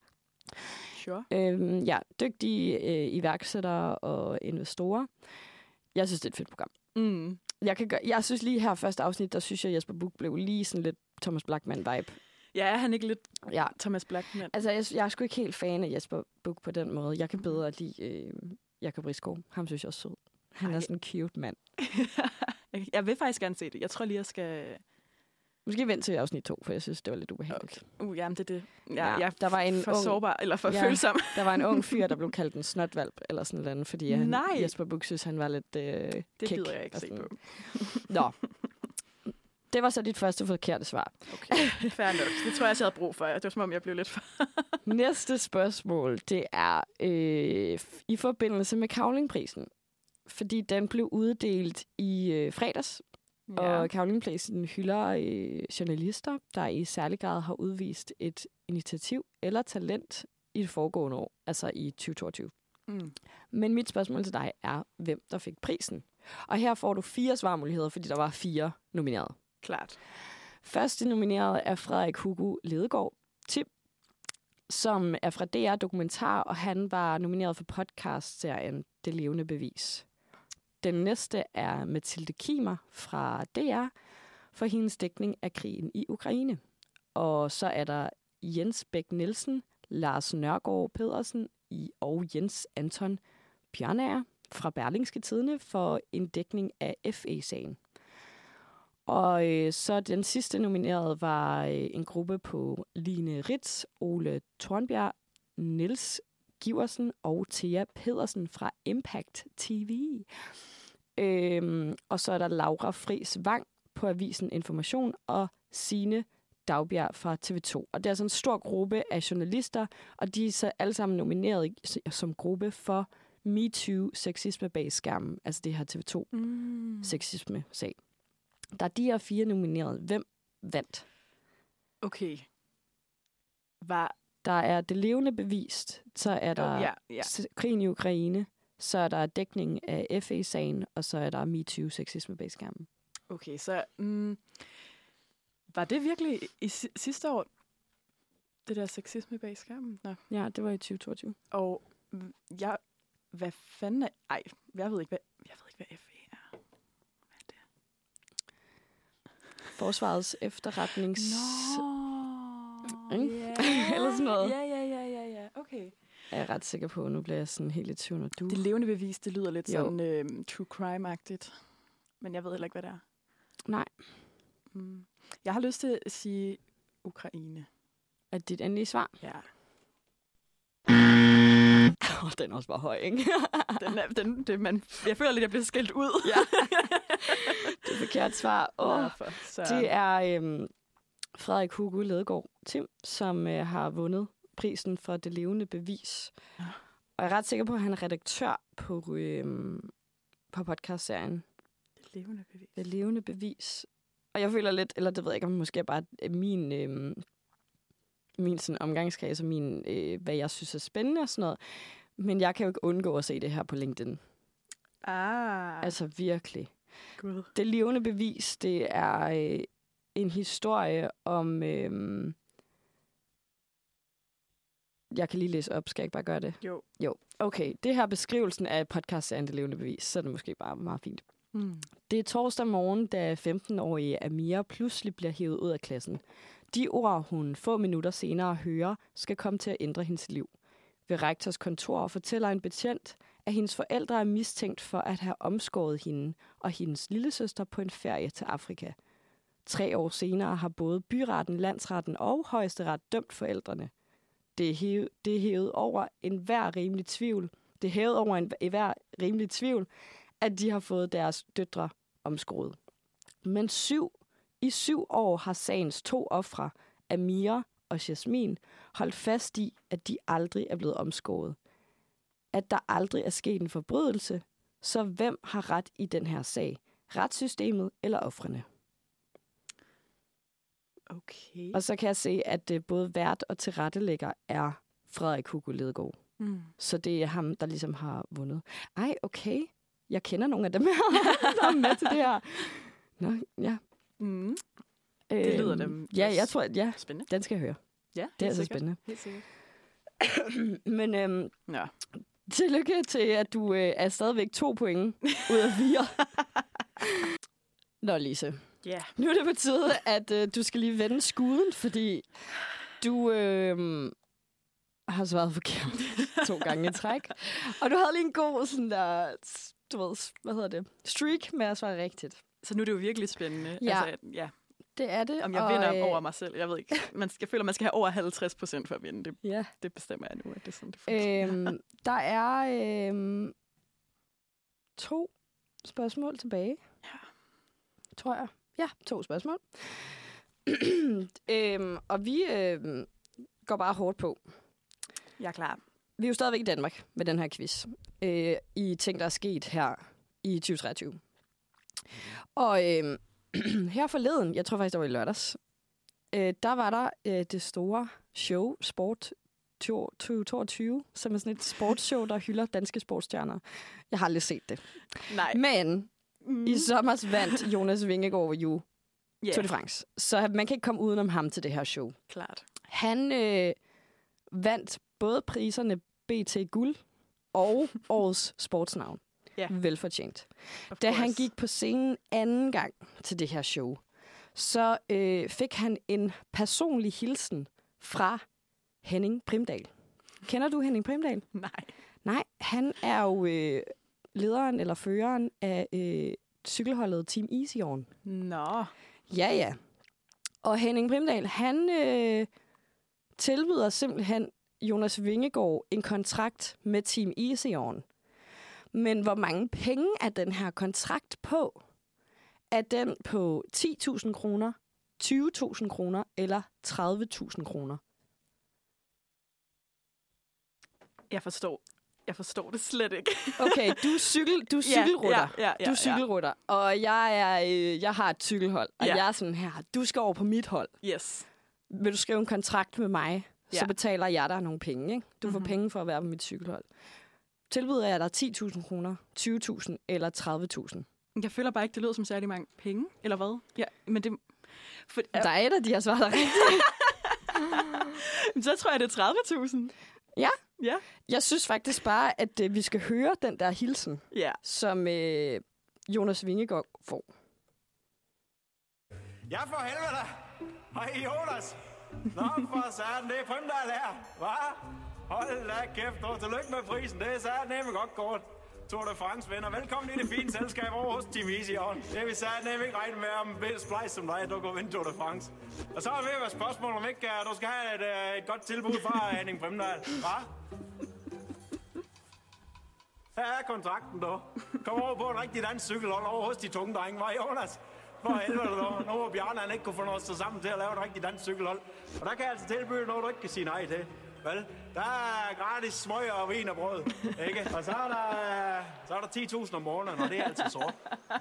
Sure. Øhm, ja, dygtige øh, iværksættere og investorer. Jeg synes, det er et fedt program. Mm. Jeg, kan gøre, jeg synes lige her første afsnit, der synes jeg, Jesper Buch blev lige sådan lidt Thomas Blackman-vibe. Ja, er han ikke lidt Ja, Thomas Blackman? altså jeg, jeg er sgu ikke helt fan af Jesper Buch på den måde. Jeg kan bedre lide øh, Jakob Risgaard. Ham synes jeg er sød. Han er Ej. sådan en cute mand. jeg vil faktisk gerne se det. Jeg tror lige, jeg skal... Måske vent til afsnit to, for jeg synes, det var lidt ubehageligt. Uh, jamen, det er det. Ja, Ja, jeg er der var en for ung- sårbar, eller for Ja. følsom. Der var en ung fyr, der blev kaldt en snotvalp, eller sådan noget, fordi han, Nej. Jesper Buch synes, han var lidt øh, Det kick gider jeg ikke se på. Nå. Det var så dit første forkerte svar. Okay, fair nok. Det tror jeg, jeg havde brug for. Det var som om, jeg blev lidt for... Næste spørgsmål, det er øh, i forbindelse med Kavlingprisen. Fordi den blev uddelt i øh, fredags, ja. og Kavlingprisen hylder øh, journalister, der i særlig grad har udvist et initiativ eller talent i det foregående år, altså i 2022. Mm. Men mit spørgsmål til dig er, hvem der fik prisen? Og her får du fire svarmuligheder, fordi der var fire nomineret. Klart. Første nomineret er Frederik Hugo Ledegaard Tim, som er fra DR Dokumentar, og han var nomineret for podcast-serien Det Levende Bevis. Den næste er Mathilde Kimer fra DR for hendes dækning af krigen i Ukraine. Og så er der Jens Bæk Nielsen, Lars Nørgaard Pedersen og Jens Anton Bjørnager fra Berlingske Tidene for en dækning af FE-sagen. Og øh, så den sidste nomineret var øh, en gruppe på Line Ritz, Ole Tornbjerg, Niels Giversen og Thea Pedersen fra Impact TV. Øhm, og så er der Laura Friis Vang på Avisen Information og Sine Dagbjerg fra TV2. Og det er altså en stor gruppe af journalister, og de er så alle sammen nomineret som gruppe for MeToo sexisme bag skærmen, altså det her TV2 Mm. sexisme-sag. Der er de her fire nomineret. Hvem vandt? Okay. Var... Der er det levende bevist, så er der Oh, ja. s- krigen i Ukraine, så er der dækning af FE-sagen, og så er der MeToo sexisme bag skærmen. Okay, så... Mm, var det virkelig i si- sidste år, det der sexisme bag skærmen? Nå. Ja, det var i 2022. Og jeg... Hvad fanden er... Ej, jeg ved ikke, hvad, jeg ved ikke, hvad FE er. Hvad er det? Forsvarets efterretnings... Nå, Ikke? ja. Eller sådan noget. Ja, ja, ja, ja, ja. Okay. Er jeg ret sikker på. Nu bliver jeg sådan helt i tvivl, når du... Det levende bevis, det lyder lidt Jo. sådan øh, true crime-agtigt. Men jeg ved heller ikke, hvad det er. Nej. Mm. Jeg har lyst til at sige Ukraine. Er dit endelige svar? Ja. Oh, den er også bare høj, ikke? Den er, den, det, man, jeg føler lidt, at jeg bliver skældt ud. ja. det er forkert svar. Oh, Nå, for så. Det er øhm, Frederik Hugo Ledegaard Tim, som øh, har vundet prisen for det levende bevis. Ja. Og jeg er ret sikker på, at han er redaktør på, øhm, på podcastserien det levende bevis. Det levende bevis. Og jeg føler lidt, eller det ved jeg ikke, om måske bare øh, min, øhm, min sådan omgangskreds og min, øh, hvad jeg synes er spændende og sådan noget. Men jeg kan jo ikke undgå at se det her på LinkedIn. Ah, altså, virkelig. gud. Det levende bevis, det er øh, en historie om... Øh, jeg kan lige læse op, skal jeg ikke bare gøre det? Jo. Jo, okay. Det her er beskrivelsen af podcastserien Det levende bevis, så er det måske bare meget fint. Mm. Det er torsdag morgen, da 15-årige Amira pludselig bliver hævet ud af klassen. De ord, hun få minutter senere hører, skal komme til at ændre hendes liv. Ved rektors kontor fortæller en betjent, at hendes forældre er mistænkt for at have omskåret hende og hendes lillesøster på en ferie til Afrika. Tre år senere har både byretten, landsretten og højesteret dømt forældrene. Det er hævet, det er hævet over enhver rimelig tvivl. Det er hævet over en, enhver rimelig tvivl, at de har fået deres døtre omskåret. Men syv, i syv år har sagens to ofre, Amira og Jasmin, holdt fast i, at de aldrig er blevet omskåret. At der aldrig er sket en forbrydelse, så hvem har ret i den her sag? Retssystemet eller ofrene? Okay. Og så kan jeg se, at øh, både vært og tilrettelægger er Frederik Hugo Ledegaard. Mm. Så det er ham, der ligesom har vundet. Ej, okay. Jeg kender nogle af dem her, der er med til det her. Nå, ja. Mm. Det lyder Øhm, Ja, jeg tror, ja, spændende. den skal jeg høre. Ja, Det er altså sikkert. spændende. Helt sikkert. Men øhm, Ja. tillykke til, at du øh, er stadigvæk to point ud af fire. Nå, Lise. Ja. Nu er det på tide, at øh, du skal lige vende skuden, fordi du øh, har svaret forkert to gange i træk. Og du havde lige en god sådan der, du ved, hvad hedder det, streak med at svare rigtigt. Så nu er det jo virkelig spændende. Ja. Altså, ja. Det er det. Om jeg og, vinder øh, over mig selv. Jeg ved ikke. Man, jeg føler, man skal have over 50 procent for at vinde. Det, Ja. det bestemmer jeg nu, at det er sådan, det fungerer. Øhm, der er øhm, to spørgsmål tilbage. Ja. Tror jeg. Ja, to spørgsmål. øhm, og vi øhm, går bare hårdt på. Jeg er klar. Vi er jo stadigvæk i Danmark med den her quiz. Øh, I ting, der er sket her i 2023. Og øh, her forleden, jeg tror faktisk, det var i lørdags, øh, der var der øh, det store show, Sport 2022, som er sådan et sportsshow, der hylder danske sportsstjerner. Jeg har aldrig set det. Nej. Men Mm. i sommers vandt Jonas Vingegaard jo Ja, Tour de France. Så man kan ikke komme udenom ham til det her show. klart. Han øh, vandt både priserne BT Guld og årets sportsnavn. Ja. Velfortjent. Of Da han course. gik på scenen anden gang til det her show, så øh, fik han en personlig hilsen fra Henning Primdal. Kender du Henning Primdal? Nej. Nej, han er jo øh, lederen eller føreren af øh, cykelholdet Team Easy On. Nå. Ja, ja. Og Henning Primdal, han øh, tilbyder simpelthen Jonas Vingegaard en kontrakt med Team Easy On. Men hvor mange penge er den her kontrakt på? Er den på 10.000 kroner, 20.000 kroner eller 30.000 kroner? Jeg forstår. Jeg forstår det slet ikke. Okay, du er, cykel, du er cykelrytter. Ja, ja, ja, Du er cykelrytter, og jeg, er, øh, jeg har et cykelhold, og Ja. jeg er sådan her, du skal over på mit hold. Ja. Yes. vil du skrive en kontrakt med mig, ja. så Ja. betaler jeg dig nogle penge. Ikke? Du mm-hmm. får Mhm. penge for at være på mit cykelhold. Tilbyder jeg dig 10.000 kroner, 20.000 eller 30.000? Jeg føler bare ikke, det lyder som særlig mange penge, eller hvad? Ja, men det... For, Ja. Der er et af de har svaret rigtigt. så tror jeg, det er 30.000. Ja. Ja. Jeg synes faktisk bare, at øh, vi skal høre den der hilsen, Ja. som øh, Jonas Vingegaard får. Ja, for helvede da. Hej, Jonas. Nå, for satan, det er Primdal her. Hva? Hold da kæft, og tillykke med prisen. Det er satan nemlig godt gået. Tour de France venner. Velkommen i det fine selskab over hos Team Easy On. Det vi satan nemlig ikke regnet med, om en splice som dig, du går vinde Tour de France. Og så er det ved spørgsmål, om ikke du skal have et, øh, et godt tilbud fra Henning Primdal. Hva? Her er kontrakten, dog. Kom over på en rigtig dansk cykelhold over hos de tunge drenge. Var Jonas? For helvede, dog. Nu har Bjarne han ikke kunne få noget sig sammen til at lave et rigtig dansk cykelhold. Og der kan jeg altså tilbyde noget, du ikke kan sige nej til. Vel, der er gratis smøg og vin og brød, ikke? Og så er der, så er der 10.000 om måneden, og det er altså sort.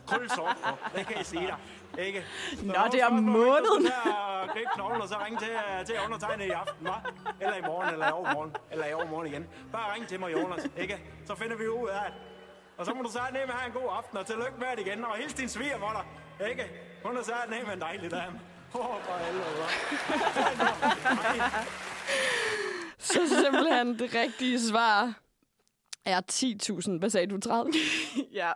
Kul sort, det kan jeg sige dig, ikke? Så Nå, det er om måneden. Så og gribe knoglen, og så ringe til, til at undertegne i aften, hva'? Eller i morgen, eller i overmorgen, eller i overmorgen igen. Bare ring til mig, Jonas, ikke? Så finder vi ud af det. Og så må du sige ned med have en god aften, og tillykke med det igen. Og hils din svigermotter, ikke? Hun har sagt ned med en dejlig dame. Åh, oh, for helvede? Så simpelthen det rigtige svar er 10.000. Hvad sagde du? 30? ja.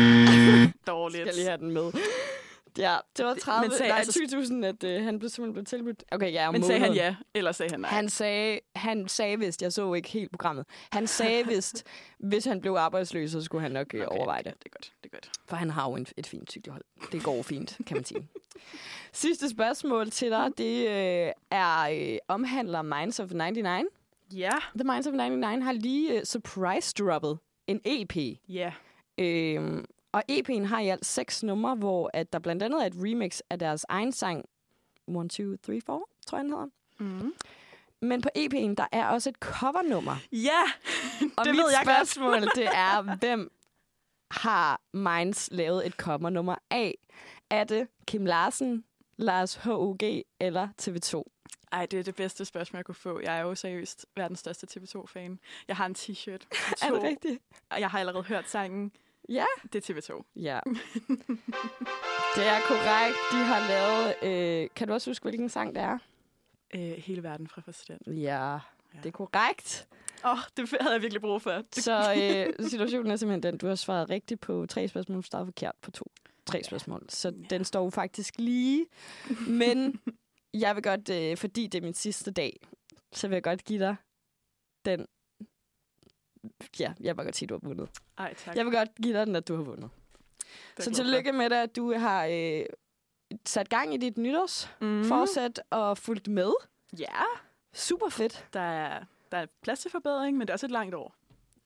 Dårligt. Skal lige have den med. Ja, det var 30. Men sagde- nej, altså- 20.000, at øh, han blev simpelthen blevet tilbudt. Okay, ja, om Men sagde han måneden. ja, eller sagde han nej? Han sagde, han sagde vist, jeg så ikke helt programmet, han sagde vist, hvis han blev arbejdsløs, så skulle han nok okay, overveje det. Det er godt. Det er godt. For han har jo en, et fint cykelhold. Det går fint, kan man sige. Sidste spørgsmål til dig, det øh, er øh, omhandler Minds of 99. Ja. The Minds of 99 har lige øh, surprise-droppet en EP. Ja. Øhm, og EP'en har i alt seks numre, hvor at der blandt andet er et remix af deres egen sang 1, 2, 3, 4, tror jeg, den hedder. Mm. Men på EP'en, der er også et covernummer. Ja, Og det mit ved jeg godt. spørgsmål, det er, hvem har Minds lavet et covernummer af? Er det Kim Larsen, Lars H.O.G. eller TV2? Ej, det er det bedste spørgsmål, jeg kunne få. Jeg er jo seriøst verdens største TV2-fan. Jeg har en t-shirt. Er det rigtigt? Og jeg har allerede hørt sangen. Ja. Det er TV2. Ja. det er korrekt. De har lavet... Øh, kan du også huske, hvilken sang det er? Øh, hele verden fra forstand. Ja, det er korrekt. Åh, oh, det havde jeg virkelig brug for. Så øh, situationen er simpelthen den, du har svaret rigtigt på tre spørgsmål, du svarede forkert på to. Tre spørgsmål. Så Ja. den står jo faktisk lige. Men jeg vil godt, øh, fordi det er min sidste dag, så vil jeg godt give dig den... Ja, jeg vil godt sige, at du har vundet. Ej, tak. Jeg vil godt give dig den, at du har vundet. Det Så tillykke med dig, at du har øh, sat gang i dit for. nytårsforsæt Mm. og fulgt med. Ja, Super fedt. der er, der er plads til forbedring, men det er også et langt år.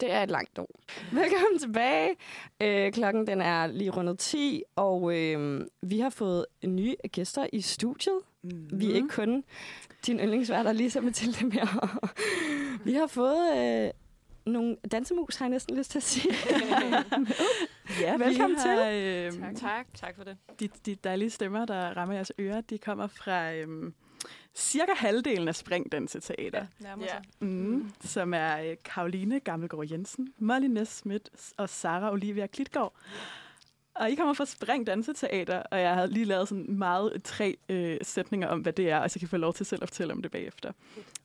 Det er et langt år. Velkommen tilbage. Øh, klokken den er lige rundet 10, og øh, vi har fået nye gæster i studiet. Mm. Vi er ikke kun din yndlingsværter, Lisa Mathilde mere. vi har fået øh, nogle dansemus, har jeg næsten lyst til at sige. Ja, Velkommen har, øh, Tak. tak. Tak for det. De, de dejlige stemmer, der rammer jeres ører, de kommer fra øhm, cirka halvdelen af Springdanseteater. nærmer Ja. sig. Mm, som er øh, Karoline Gammelgaard Jensen, Molly Schmidt og Sara Olivia Klitgaard. Og I kommer fra Spring Danseteater, og jeg har lige lavet sådan meget tre øh, sætninger om, hvad det er, og så kan I få lov til selv at fortælle om det bagefter.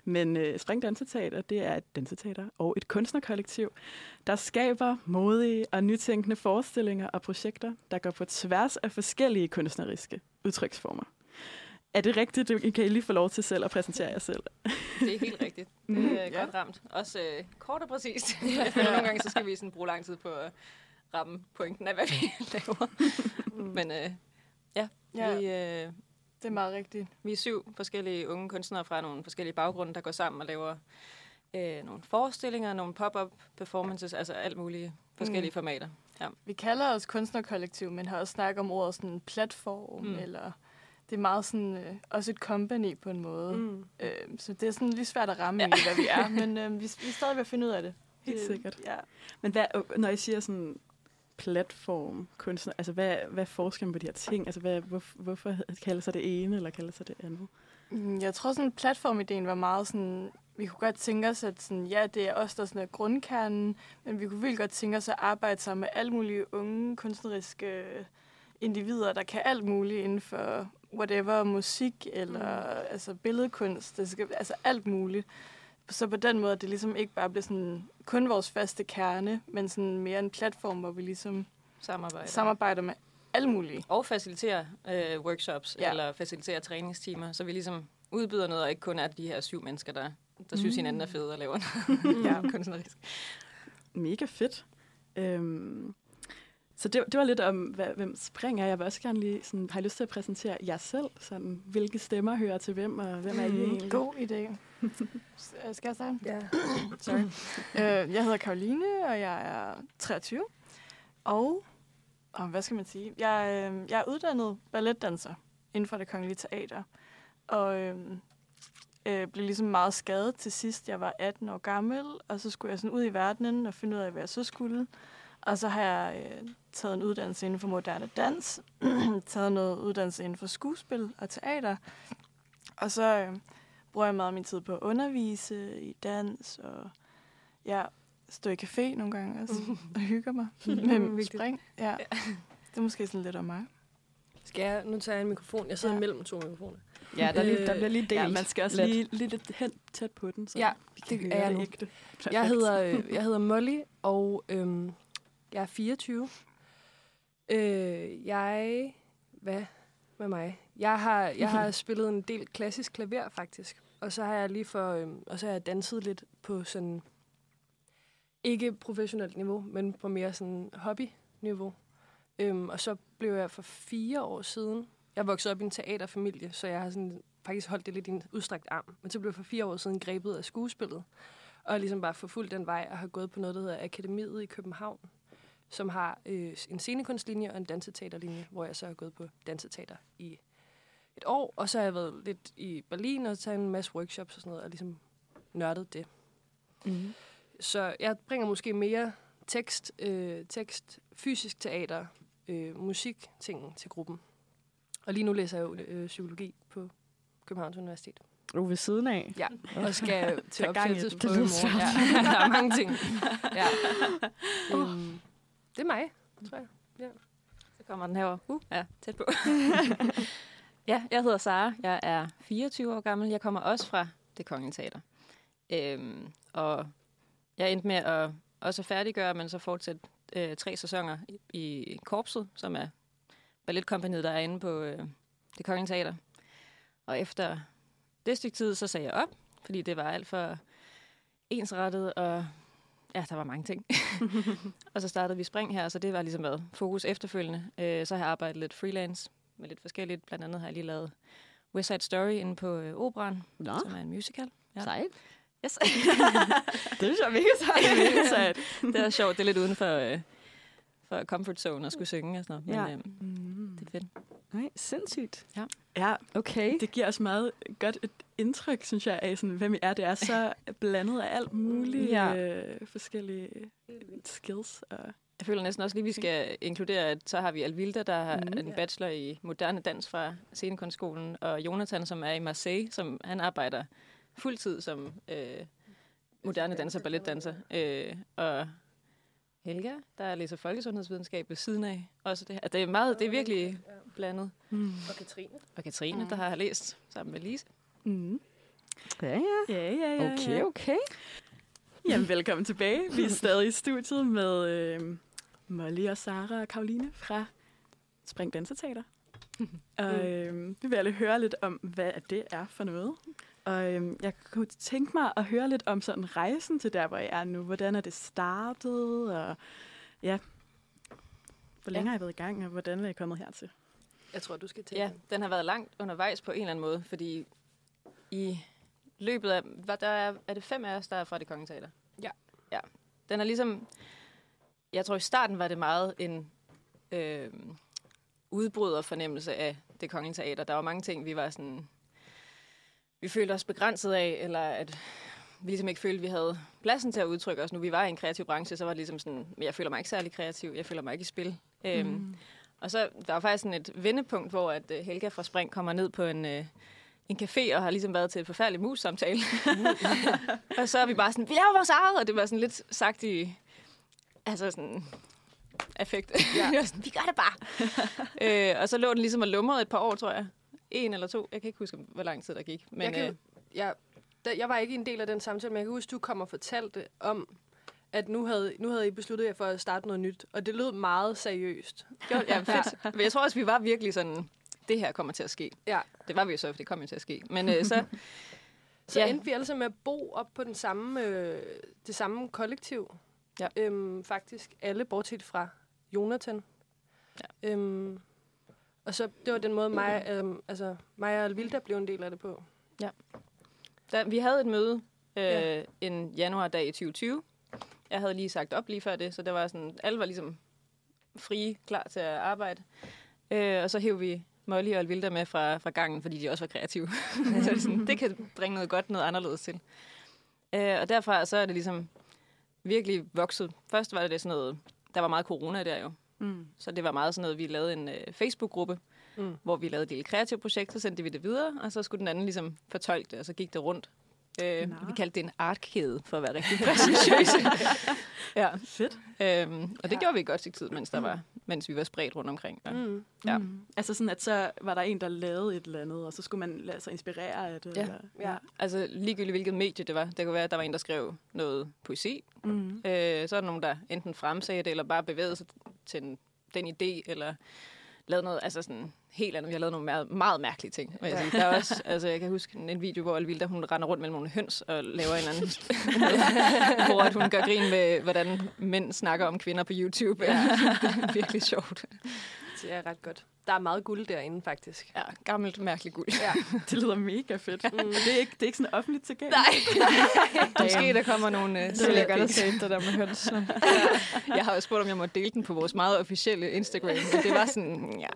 Men øh, Spring Danseteater, det er et danseteater og et kunstnerkollektiv, der skaber modige og nytænkende forestillinger og projekter, der går på tværs af forskellige kunstneriske udtryksformer. Er det rigtigt? Det kan I lige få lov til selv at præsentere jer selv. Det er helt rigtigt. Det er Ja. godt ramt. Også øh, kort og præcist. Nogle gange, så skal vi sådan bruge lang tid på at ramme pointen af, hvad vi laver. Men øh, ja, Ja. Vi, øh, Det er meget rigtigt. vi er syv forskellige unge kunstnere fra nogle forskellige baggrunde, der går sammen og laver øh, nogle forestillinger, nogle pop-up performances, altså alt mulige forskellige Mm. formater. Vi kalder os kunstnerkollektiv, men har også snakket om ordet sådan platform, Mm. mm. eller det er meget sådan, øh, også et company på en måde. Mm. Øh, så det er sådan lidt svært at ramme, Ja. ja. hvad vi er, men øh, vi, vi er stadig ved at finde ud af det. Helt det, sikkert. Ja. Men hvad, når I siger sådan platform, kunstner, altså hvad, hvad er forskellen på de her ting? Altså hvad, hvor, hvorfor kalder sig det ene, eller kalder sig det andet? Mm, Jeg tror, sådan platformideen var meget sådan... Vi kunne godt tænke os, at sådan, ja, det er os, der sådan er grundkernen, men vi kunne virkelig godt tænke os at arbejde sammen med alle mulige unge kunstneriske individer, der kan alt muligt inden for whatever, musik eller mm. altså billedkunst, det skal, altså alt muligt. Så på den måde, at det ligesom ikke bare bliver sådan kun vores faste kerne, men sådan mere en platform, hvor vi ligesom Samarbejde. samarbejder med alle mulige. og facilitere øh, workshops ja. Eller facilitere træningstimer, så vi ligesom udbyder noget, og ikke kun er de her syv mennesker, der, der synes, Mm. hinanden er fede og laver noget Ja. kunstnerisk. Mega fedt. Øhm, så det, det var lidt om, hvad, hvem Spring er. Jeg vil også gerne lige, sådan, har lyst til at præsentere jer selv? Sådan, hvilke stemmer hører til hvem, og hvem er I egentlig? God idé. Øh, Skal jeg starte? Ja. Sorry. øh, jeg hedder Karoline, og jeg er 23. Og, og hvad skal man sige? Jeg, øh, jeg er uddannet balletdanser inden for det kongelige teater. Og øh, øh, blev ligesom meget skadet til sidst. Jeg var 18 år gammel, og så skulle jeg sådan ud i verdenen og finde ud af, hvad jeg så skulle. Og så har jeg øh, taget en uddannelse inden for moderne dans, taget noget uddannelse inden for skuespil og teater. Og så øh, bruger jeg meget af min tid på at undervise i dans, og ja, stå i café nogle gange også, og hygger mig med Vigtigt. spring. Ja. Det er måske sådan lidt om mig. Skal jeg, nu tager jeg en mikrofon. Jeg sidder Ja. mellem to mikrofoner. Ja, der, er lige, der bliver lige delt. Ja, man skal også lidt. lige, lige lidt hen tæt på den, så Ja, vi kan det høre er jeg det nu. ægte. Jeg hedder, øh, jeg hedder Molly, og øhm, jeg er 24. Øh, jeg... Hvad med mig? Jeg har, jeg har spillet en del klassisk klaver, faktisk. Og så har jeg lige for... Øhm, og så har jeg danset lidt på sådan... Ikke professionelt niveau, men på mere sådan hobby-niveau. Øhm, og så blev jeg for fire år siden... Jeg voksede op i en teaterfamilie, så jeg har sådan, faktisk holdt det lidt i en udstrakt arm. Men så blev jeg for fire år siden grebet af skuespillet og ligesom bare forfulgt den vej og har gået på noget, der hedder Akademiet i København, som har øh, en scenekunstlinje og en danseteaterlinje, hvor jeg så har gået på danseteater i et år, og så har jeg været lidt i Berlin og taget en masse workshops og sådan noget, og ligesom nørdet det. Mm. Så jeg bringer måske mere tekst, øh, tekst fysisk teater, øh, musik ting til gruppen. Og lige nu læser jeg jo øh, psykologi på Københavns Universitet. Uh, ved siden af. Ja, og skal til gang i morgen. Ja, der er mange ting. Ja. Um, det er mig, tror jeg. Så kommer den herover. Uh, ja, tæt på. ja, jeg hedder Sara. Jeg er 24 år gammel. Jeg kommer også fra det Kongelige Teater. Øhm, og jeg endte med at også færdiggøre, men så fortsætte øh, tre sæsoner i, i Korpset, som er balletkompaniet, der er inde på øh, det Kongelige Teater. Og efter det stykke tid, så sagde jeg op, fordi det var alt for ensrettet, og ja, der var mange ting. og så startede vi Spring her, så det var ligesom været fokus efterfølgende. Øh, så har jeg arbejdet lidt freelance med lidt forskelligt. Blandt andet har jeg lige lavet West Side Story inde på øh, Operan, Nå, som er en musical. Ja. sejt. Yes. Det synes jeg er mega sejt. det er sjovt. Det er lidt uden for, øh, for comfort zone at skulle synge og sådan noget. Men Ja. øh, Mm. det er fedt. Nej, sindssygt. Ja, Okay. det giver os meget godt et indtryk, synes jeg, af, sådan, hvem I er. Det er så blandet af alt muligt Ja. øh, forskellige skills. Og, Jeg føler næsten også lige, vi skal inkludere, at så har vi Alvilda, der har Mm. en bachelor i moderne dans fra Scenekunstskolen, og Jonathan, som er i Marseille, som han arbejder fuldtid som øh, moderne danser, balletdanser. Øh, og Helga, der læser folkesundhedsvidenskab ved siden af. Også det, her. det er meget, det er virkelig blandet. mm. Og Katrine. Og Katrine, der har læst sammen med Lise. Mm. Ja, ja. Ja, ja, ja. Okay, ja. okay. Jamen, velkommen tilbage. Vi er stadig i studiet med øh, Molly og Sara og Karoline fra Spring Danseteater. og øh, vi vil alle høre lidt om, hvad det er for noget. Og øh, jeg kunne tænke mig at høre lidt om sådan rejsen til der, hvor jeg er nu. Hvordan er det startet, og ja, hvor længe Ja. har I været i gang, og hvordan er I kommet hertil? Jeg tror, du skal tage Ja, den har været langt undervejs på en eller anden måde, fordi i løbet af... Hvad, der er, er det fem af os, der er fra det kongelige teater? Ja. Ja. Den er ligesom... Jeg tror, i starten var det meget en øh, udbryderfornemmelse af det kongelige teater. Der var mange ting, vi var sådan... Vi følte os begrænset af, eller at vi ligesom ikke følte, at vi havde pladsen til at udtrykke os. Nu vi var i en kreativ branche, så var det ligesom sådan, men jeg føler mig ikke særlig kreativ, jeg føler mig ikke i spil. Mm. Øhm, og så der var faktisk sådan et vendepunkt, hvor at øh, Helga fra Spring kommer ned på en, øh, en café og har ligesom været til et forfærdeligt mus-samtale. og så er vi bare sådan, vi laver vores eget, og det var sådan lidt sagt i, altså sådan, affekt. Ja. sådan, vi gør det bare. øh, og så lå den ligesom og lumrede et par år, tror jeg. En eller to. Jeg kan ikke huske, hvor lang tid der gik. Men jeg, øh, kan, jeg, der, jeg var ikke en del af den samtale, men jeg kan huske, du kom og fortalte om, at nu havde, nu havde I besluttet jer for at starte noget nyt. Og det lød meget seriøst. Jo, ja, fedt. Men jeg tror også, vi var virkelig sådan, det her kommer til at ske. Ja. Det var vi jo så, for det kom jo til at ske. Men øh, så, Så Ja. endte vi sammen med at bo op på den samme, øh, det samme kollektiv. Ja. Øhm, faktisk alle, bortset fra Jonathan. Ja. Øhm, og så, det var den måde, mig, øhm, altså, mig og Alvilda blev en del af det på. da, vi havde et møde øh, Ja. ja. en januardag i 2020. Jeg havde lige sagt op lige før det, så det var sådan, alle var ligesom frie, klar til at arbejde. Øh, og så hævde vi Molly og Alvilda med fra, fra gangen, fordi de også var kreative. så det, sådan, det kan bringe noget godt, noget anderledes til. Øh, og derfra så er det ligesom virkelig vokset. Først var det sådan noget, der var meget corona der jo. Mm. Så det var meget sådan noget, vi lavede en øh, Facebook-gruppe, Mm. mm. hvor vi lavede et lille kreativt projekt, så sendte vi det videre, og så skulle den anden ligesom fortolke det, og så gik det rundt. Øh, Nå. vi kaldte det en artkæde, for at være rigtig præsentøse. ja. Fedt. Øhm, og det gjorde vi et godt stykke tid, mens der var mens vi var spredt rundt omkring. Og, Mm. Ja. Mm. Altså sådan, at så var der en, der lavede et eller andet, og så skulle man lade sig inspirere af det. Ja. Eller? Ja. Altså ligegyldigt hvilket medie det var. Det kunne være, at der var en, der skrev noget poesi. Mm. Øh, så er der nogen, der enten fremsagde det, eller bare bevægede sig til den, den idé, eller lavede noget altså sådan helt andet. Vi har lavet nogle meget, meget mærkelige ting. vil Jeg, sige. Der er også, altså, jeg kan huske en video, hvor Alvilda, hun render rundt mellem nogle høns og laver en eller anden... hvor at hun gør grin med, hvordan mænd snakker om kvinder på YouTube. Ja. det er virkelig sjovt. Det er ret godt. Der er meget guld derinde, faktisk. Ja, gammelt, mærkeligt guld. Ja. Det lyder mega fedt. Mm. Og det er ikke, det er ikke sådan offentligt tilgængeligt. Nej. Måske der kommer nogle uh, sellerpics. set, det der med høns. Jeg har jo spurgt, om jeg må dele den på vores meget officielle Instagram, men det var sådan, ja.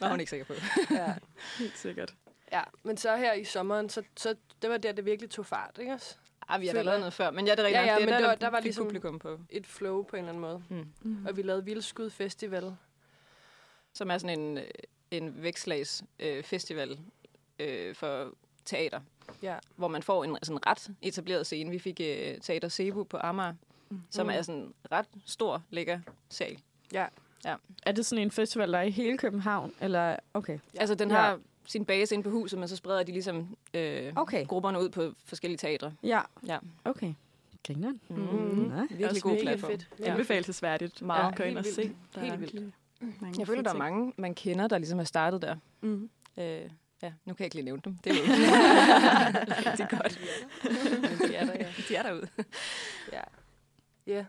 var hun ikke sikker på. Ja. Helt sikkert. ja. Men så her i sommeren, så, så det var der, det virkelig tog fart, ikke også? Ah, vi har da lavet noget før, men ja, det er rigtigt. Ja, ja, det men der, der, der var ligesom- publikum på. Et flow på en eller anden måde. Mm. Mm. Og vi lavede Vildskud Festival. Som er sådan en, øh, en vækslags øh, festival øh, for teater, Ja. hvor man får en sådan ret etableret scene. Vi fik øh, Teater Cebu på Amager, mm. som Mm. er sådan en ret stor, lækker sal. Er det sådan en festival, der er i hele København? Eller, okay. Ja. Altså, den Ja. har sin base inde på huset, men så spreder de ligesom øh, Okay. grupperne ud på forskellige teatre. Ja. Ja. Okay. Grineren. Mm. Mm. Nej. Virkelig Også god mega platform. fedt. Ja. Anbefalesværdigt. Meget. Ja, Gå ind og se. Der Helt er vildt. virkelig mange Jeg føler, der er mange, man kender, der ligesom er startet der. Mm. Øh, ja, nu kan jeg ikke lige nævne dem. Det er jo rigtig godt. De er der, ja. De er derude. Ja. Ja.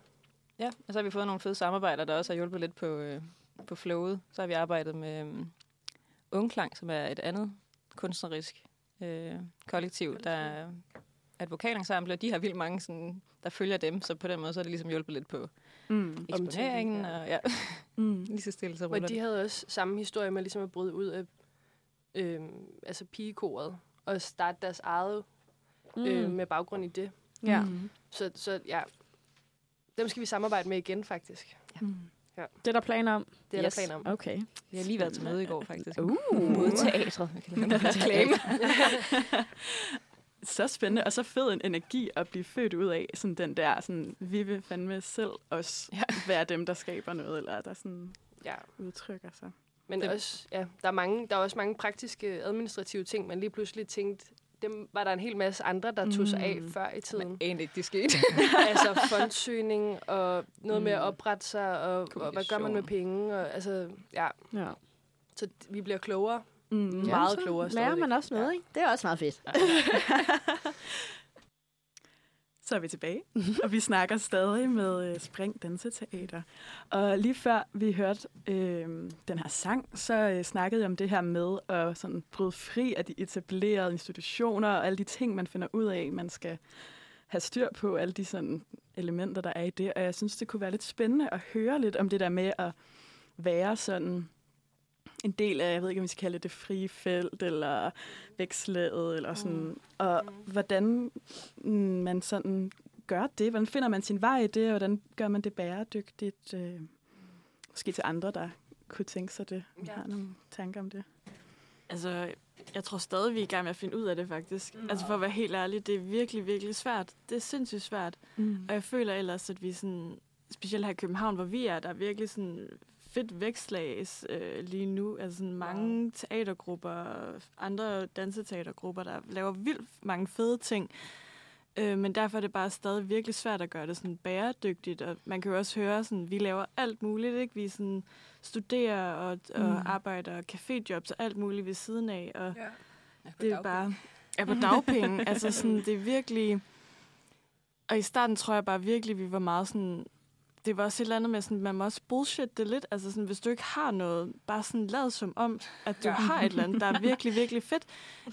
Ja, og så har vi fået nogle fede samarbejder, der også har hjulpet lidt på, øh, på flowet. Så har vi arbejdet med øh, Ungklang, som er et andet kunstnerisk øh, kollektiv, der er et vokalensemble, og de har vildt mange, sådan, der følger dem, så på den måde så er det ligesom hjulpet lidt på Mm. eksponeringen, ja. og ja, Mm. lige så stille så Og de det. havde også samme historie med ligesom at bryde ud af øhm, altså pigekoret og starte deres eget mm. øh, med baggrund i det. Ja. Mm. Så, så ja, dem skal vi samarbejde med igen faktisk. Mm. Det er der planer om. Det er Yes. der planer om. Okay. Vi har lige været til møde i går, faktisk. Uh. Både teatret. Reklame. Så spændende, og så fed en energi at blive født ud af. Sådan den der, sådan, vi vil fandme selv også Ja. være dem, der skaber noget, eller der sådan Ja. udtrykker sig. Men Det- også, ja, der, er mange, der er også mange praktiske administrative ting, man lige pludselig tænkte, dem var der en hel masse andre, der tog sig af Mm. før i tiden. Men egentlig ikke, det skete. altså fondsøgning og noget med at Mm. oprette sig, og, og hvad gør man med penge? Og, altså, ja, Ja. så vi bliver klogere. Mm. Meget så klogere Lærer stadigvæk. man også noget, Ja. ikke? Det er også meget fedt. Så er vi tilbage, og vi snakker stadig med øh, Spring Danseteater. Og lige før vi hørte øh, den her sang, så øh, snakkede jeg om det her med at sådan bryde fri af de etablerede institutioner og alle de ting, man finder ud af, man skal have styr på, alle de sådan elementer, der er i det. Og jeg synes, det kunne være lidt spændende at høre lidt om det der med at være sådan en del af, jeg ved ikke, om vi skal kalde det det frie felt, eller vækslaget, eller sådan. Mm. Og hvordan mm, man sådan gør det. Hvordan finder man sin vej i det, og hvordan gør man det bæredygtigt? Øh, måske til andre, der kunne tænke sig det. Ja. har nogle tanker om det. Altså, jeg tror stadig, vi er i gang med at finde ud af det, faktisk. Mm. Altså, for at være helt ærlig, det er virkelig, virkelig svært. Det er sindssygt svært. Mm. Og jeg føler ellers, at vi sådan, specielt her i København, hvor vi er, der er virkelig sådan fedt vækslags øh, lige nu. Altså sådan mange wow. teatergrupper, andre danseteatergrupper, der laver vildt mange fede ting. Øh, men derfor er det bare stadig virkelig svært at gøre det sådan bæredygtigt. Og man kan jo også høre, sådan, vi laver alt muligt. Ikke? Vi sådan studerer og, og Mm. arbejder caféjobs og alt muligt ved siden af. Og Ja. det er bare er på dagpenge. altså sådan, det er virkelig... Og i starten tror jeg bare virkelig, vi var meget sådan... Det var også et eller andet med, sådan, man må også bullshit det lidt. Altså sådan, hvis du ikke har noget, bare sådan lad som om, at du ja. har et eller andet, der er virkelig, virkelig fedt.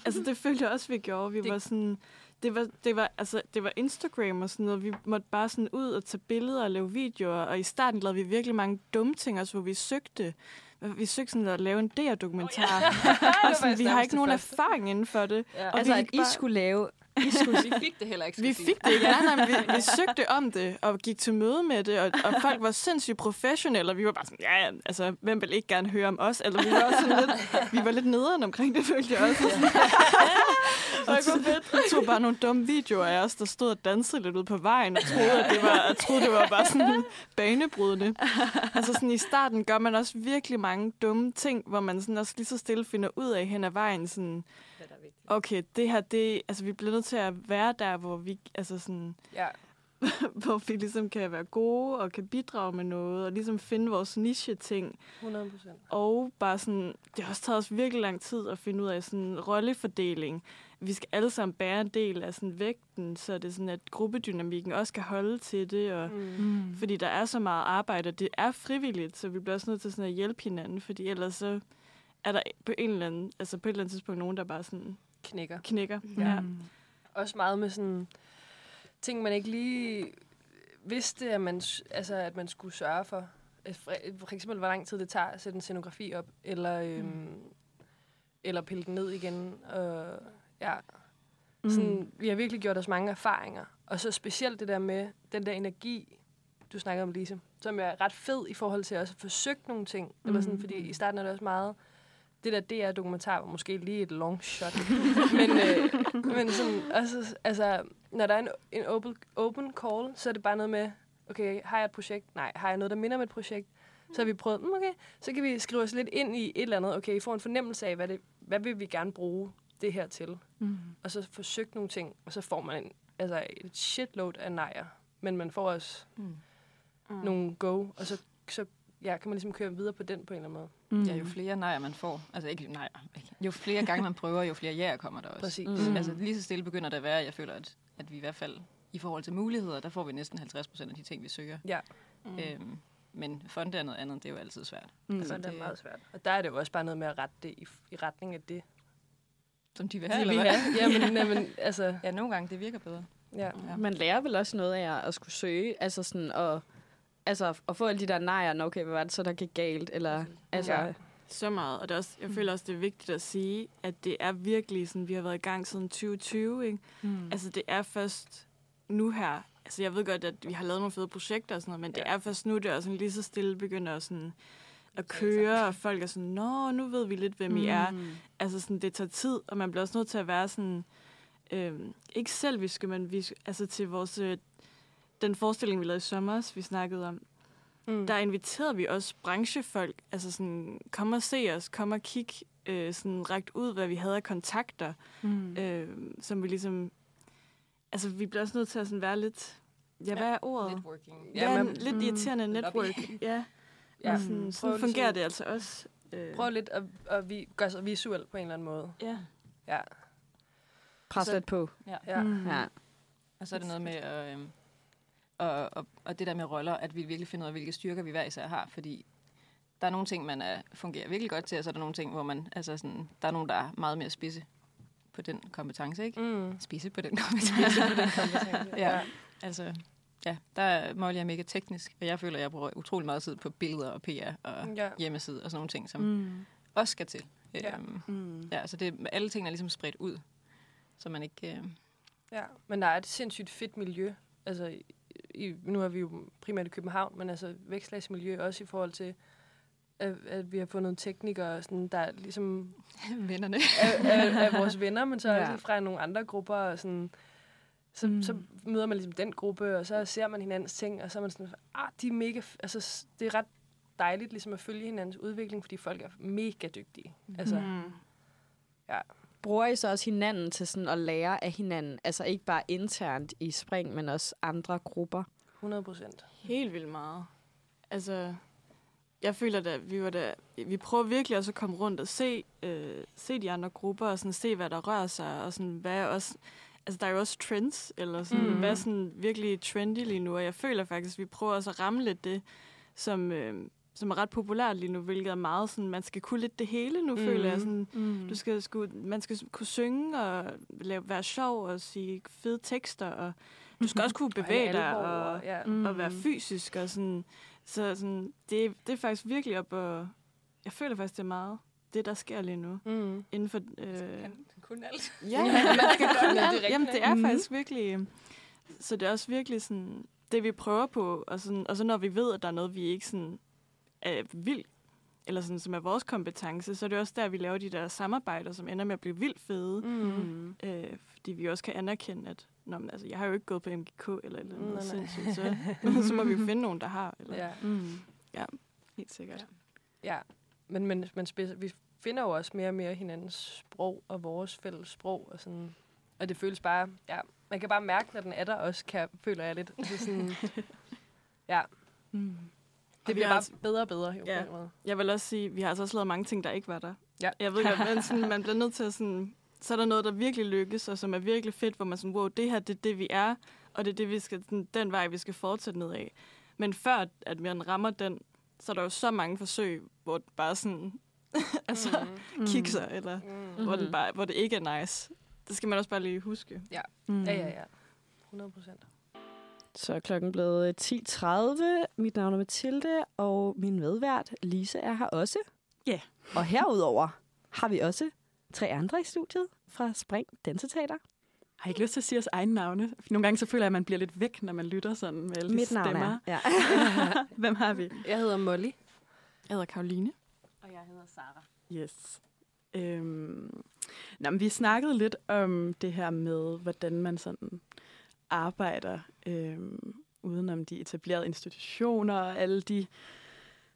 Altså det følte jeg også, vi gjorde. Vi det... var sådan... Det var, det, var, altså, det var Instagram og sådan noget. Vi måtte bare sådan ud og tage billeder og lave videoer. Og i starten lavede vi virkelig mange dumme ting, også hvor vi søgte vi søgte sådan at lave en DR-dokumentar. Oh, ja. og sådan, vi har ikke nogen erfaring inden for det. Ja. Og Altså, vi at I bare- skulle lave I, skulle, I fik det heller ikke. Vi jeg fik det ikke. Nej, nej, vi, vi søgte om det, og gik til møde med det, og, og folk var sindssygt professionelle, og vi var bare sådan, ja, ja, altså, hvem vil ikke gerne høre om os? Eller vi var også sådan lidt, vi var lidt nederen omkring det, følte jeg også. og så tog bare nogle dumme videoer af os, der stod og dansede lidt ud på vejen, og troede, at det var, jeg troede, det var bare sådan banebrydende. Altså sådan i starten gør man også virkelig mange dumme ting, hvor man sådan også lige så stille finder ud af hen ad vejen, sådan, okay, det her, det, altså vi bliver nødt til at være der, hvor vi, altså sådan, Ja. hvor vi ligesom kan være gode og kan bidrage med noget, og ligesom finde vores niche-ting. 100 procent. Og bare sådan, det har også taget os virkelig lang tid at finde ud af sådan en rollefordeling. Vi skal alle sammen bære en del af sådan vægten, så det er sådan, at gruppedynamikken også kan holde til det, og Mm. fordi der er så meget arbejde, og det er frivilligt, så vi bliver også nødt til sådan at hjælpe hinanden, fordi ellers så er der på en eller anden, altså på et eller andet tidspunkt nogen, der bare sådan Knækker. knækker. Ja. Også meget med sådan ting, man ikke lige vidste, at man, altså, at man skulle sørge for. For eksempel, hvor lang tid det tager at sætte en scenografi op, eller, øhm, mm. eller pille den ned igen. Og, ja. Mm. Sådan, vi har virkelig gjort os mange erfaringer. Og så specielt det der med den der energi, du snakker om, Lise, som er ret fed i forhold til også at forsøge nogle ting. Mm. Eller sådan, fordi i starten er det også meget... Det der DR-dokumentar var måske lige et long shot. men, øh, men sådan, også, altså, når der er en, en open, open call, så er det bare noget med, okay, har jeg et projekt? Nej. Har jeg noget, der minder om et projekt? Så har vi prøvet, mm, okay, så kan vi skrive os lidt ind i et eller andet. Okay, I får en fornemmelse af, hvad, det, hvad vil vi gerne bruge det her til? Mm. Og så forsøgt nogle ting, og så får man en, altså et shitload af nejer. Men man får også mm. Mm. nogle go, og så, så ja, kan man ligesom køre videre på den på en eller anden måde. Mm. Mm. Mm. Ja, jo flere nejer man får, altså ikke nejer, ikke. jo flere gange man prøver, jo flere jæger kommer der også. Præcis. Mm. Altså lige så stille begynder det at være, jeg føler, at, at vi i hvert fald i forhold til muligheder, der får vi næsten 50 procent af de ting, vi søger. Ja, Mm. Øhm, men fonde er noget andet, det er jo altid svært. mm. altså, det er meget svært. Og der er det jo også bare noget med at rette det i, i retning af det, Som de vil de have, vil eller hvad? have. Ja, men, men altså, Ja, nogle gange det virker bedre. ja. Ja. Man lærer vel også noget af at skulle søge, altså sådan at, altså at få alle de der nejer, når, okay, hvad var det så, der gik galt, eller altså... Ja. Så meget. Og det er også, jeg føler også, det er vigtigt at sige, at det er virkelig sådan, vi har været i gang siden 2020, ikke? Mm. Altså, det er først nu her. Altså, jeg ved godt, at vi har lavet nogle fede projekter og sådan noget, men ja. det er først nu, det er sådan lige så stille begynder at, sådan, at køre, og folk er sådan, nå, nu ved vi lidt, hvem mm. I er. Altså, sådan, det tager tid, og man bliver også nødt til at være sådan, øhm, ikke selviske, men vi, altså til vores, øh, den forestilling, vi lavede i sommer, vi snakkede om, Mm. der inviterede vi også branchefolk, altså sådan, kom og se os, kom og kig, øh, sådan rækt ud, hvad vi havde af kontakter, Mm. øh, som vi ligesom, altså vi bliver også nødt til at sådan være lidt, ja, hvad er ordet? Networking. Ja, Ja, ja man, lidt irriterende network. ja, ja. ja. Sådan, sådan fungerer det altså også. Øh, Prøv lidt at, at vi, gøre sig visuel på en eller anden måde. Ja. Ja. Pres lidt på. Ja. ja. Mm. Ja. Og så er det noget med, at, øhm, og, og, og det der med roller, at vi virkelig finder ud af, hvilke styrker vi hver især har, fordi der er nogle ting, man er, fungerer virkelig godt til, og så er der nogle ting, hvor man, altså sådan, der er nogen, der er meget mere spidse på den kompetence, ikke? Mm. Spidse på den kompetence. på den kompetence. ja, altså, ja, der er Molly er mega teknisk, og jeg føler, at jeg bruger utrolig meget tid på billeder og PR og Ja. hjemmeside og sådan nogle ting, som Mm. også skal til. Ja. Øhm, Mm. ja, så det, alle tingene er ligesom spredt ud, så man ikke... Øh, Ja, men der er et sindssygt fedt miljø. Altså, i, nu er vi jo primært i København, men altså vækstlagsmiljø også i forhold til, at, at vi har fundet teknikere, sådan, der ligesom vennerne. er, er, er vores venner, men så Ja. også fra nogle andre grupper. Og sådan, så, mm. så møder man ligesom den gruppe, og så ser man hinandens ting, og så er man sådan, ah, de er mega... f-" Altså, det er ret dejligt ligesom at følge hinandens udvikling, fordi folk er mega dygtige. Altså, Mm. Bruger I så også hinanden til sådan at lære af hinanden? Altså ikke bare internt i spring, men også andre grupper? 100 procent. Helt vildt meget. Altså, jeg føler da, vi var da, vi prøver virkelig også at komme rundt og se, øh, se de andre grupper, og sådan se, hvad der rører sig, og sådan, hvad er også, altså der er jo også trends, eller sådan, Mm. hvad er sådan virkelig trendy lige nu, og jeg føler faktisk, at vi prøver også at ramme lidt det, som, øh, som er ret populært lige nu, hvilket er meget sådan, man skal kunne lidt det hele nu, mm. føler jeg. Sådan, Mm. du skal, sku, man skal kunne synge og lave, være sjov og sige fede tekster, og du skal også kunne bevæge dig og, ja. mm. og være fysisk. Og sådan, så sådan, det, det er faktisk virkelig op og... Jeg føler faktisk, det er meget det, der sker lige nu. Mm. Inden for... Øh, kunne alt. Ja, man skal kunne det er alt. Jamen, det er Mhm. faktisk virkelig... Så det er også virkelig sådan, det vi prøver på, og, sådan, og så når vi ved, at der er noget, vi ikke sådan er vildt, eller sådan, som er vores kompetence, så er det også der, vi laver de der samarbejder, som ender med at blive vildt fede. Mm. Øh, fordi vi også kan anerkende, at Nå, men, altså, jeg har jo ikke gået på MGK eller eller noget nej. sindssygt, så, så må vi jo finde nogen, der har. Eller, Ja. Mm. Helt sikkert. Ja, men, men, men speci- vi finder jo også mere og mere hinandens sprog og vores fælles sprog. Og, sådan, og det føles bare, ja, man kan bare mærke, når den er der også, kan, føler jeg lidt. Altså sådan, ja, Mm. Det bliver bare altså- bedre og bedre. Jo, Ja. på en måde. Jeg vil også sige, vi har altså også lavet mange ting, der ikke var der. Ja. Jeg ved godt, men sådan, man bliver nødt til at sådan... Så er der noget, der virkelig lykkes, og som er virkelig fedt, hvor man sådan, wow, det her, det er det, vi er, og det er det, vi skal, sådan, den vej, vi skal fortsætte ned af. Men før, at man rammer den, så er der jo så mange forsøg, hvor det bare sådan, altså, mm. kikser, eller Mm. hvor, det bare, hvor det ikke er nice. Det skal man også bare lige huske. Mm. Ja, ja, ja. 100 procent. Så er klokken blevet 10.30. Mit navn er Mathilde, og min medvært Lise er her også. Ja. Og herudover har vi også tre andre i studiet fra Spring Danseteater. Har I ikke lyst til at sige jeres egne navne? Nogle gange så føler jeg, at man bliver lidt væk, når man lytter sådan med alle Mit navn stemmer. er. Ja. Hvem har vi? Jeg hedder Molly. Jeg hedder Karoline. Og jeg hedder Sara. Yes. Øhm, nå, men vi snakkede lidt om det her med, hvordan man sådan arbejder øhm, udenom de etablerede institutioner og alle de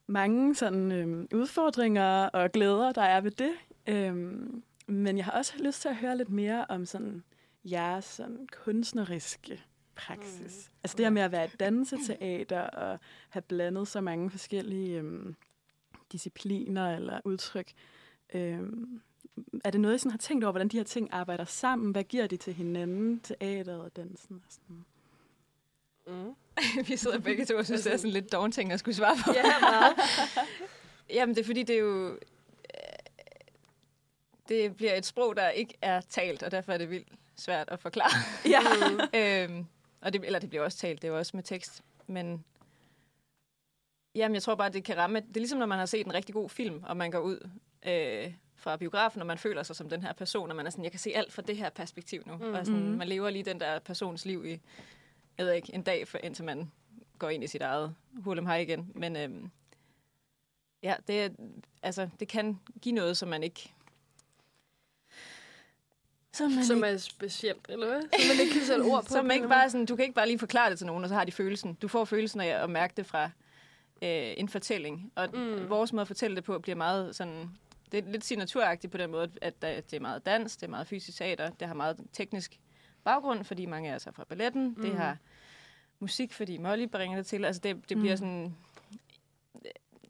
mange sådan øhm, udfordringer og glæder, der er ved det. Øhm, men jeg har også lyst til at høre lidt mere om sådan jeres sådan kunstneriske praksis. Mm. Altså det her med at være et danseteater og have blandet så mange forskellige øhm, discipliner eller udtryk. Øhm, er det noget, I sådan har tænkt over, hvordan de her ting arbejder sammen? Hvad giver de til hinanden, teateret og dansen? Og sådan? Mm. vi sidder begge to og synes, det er sådan lidt daunting at skulle svare på. Ja, meget. Jamen, det er fordi, det er jo... øh, Det bliver et sprog, der ikke er talt, og derfor er det vildt svært at forklare. Ja. øhm, og det, eller det bliver også talt, det er jo også med tekst. Men jamen, jeg tror bare, det kan ramme... Det er ligesom, når man har set en rigtig god film, og man går ud øh, fra biografen, og man føler sig som den her person, og man er sådan, jeg kan se alt fra det her perspektiv nu. Mm. Og sådan, Mhm. man lever lige den der persons liv i, jeg ved ikke, en dag, for, indtil man går ind i sit eget hurlem hej igen. Men øhm, ja, det, altså, det kan give noget, som man ikke... Som man, Som ikke, er specielt, eller hvad? Som man ikke kan sætte ord på. som på ikke bare sådan, du kan ikke bare lige forklare det til nogen, og så har de følelsen. Du får følelsen af at mærke det fra øh, en fortælling. Og mm. vores måde at fortælle det på bliver meget sådan... Det er lidt signaturagtigt på den måde, at der, det er meget dans, det er meget fysisk teater, det har meget teknisk baggrund, fordi mange af os er fra balletten. Mm. Det har musik, fordi Molly bringer det til. Altså det, det bliver Mm. sådan...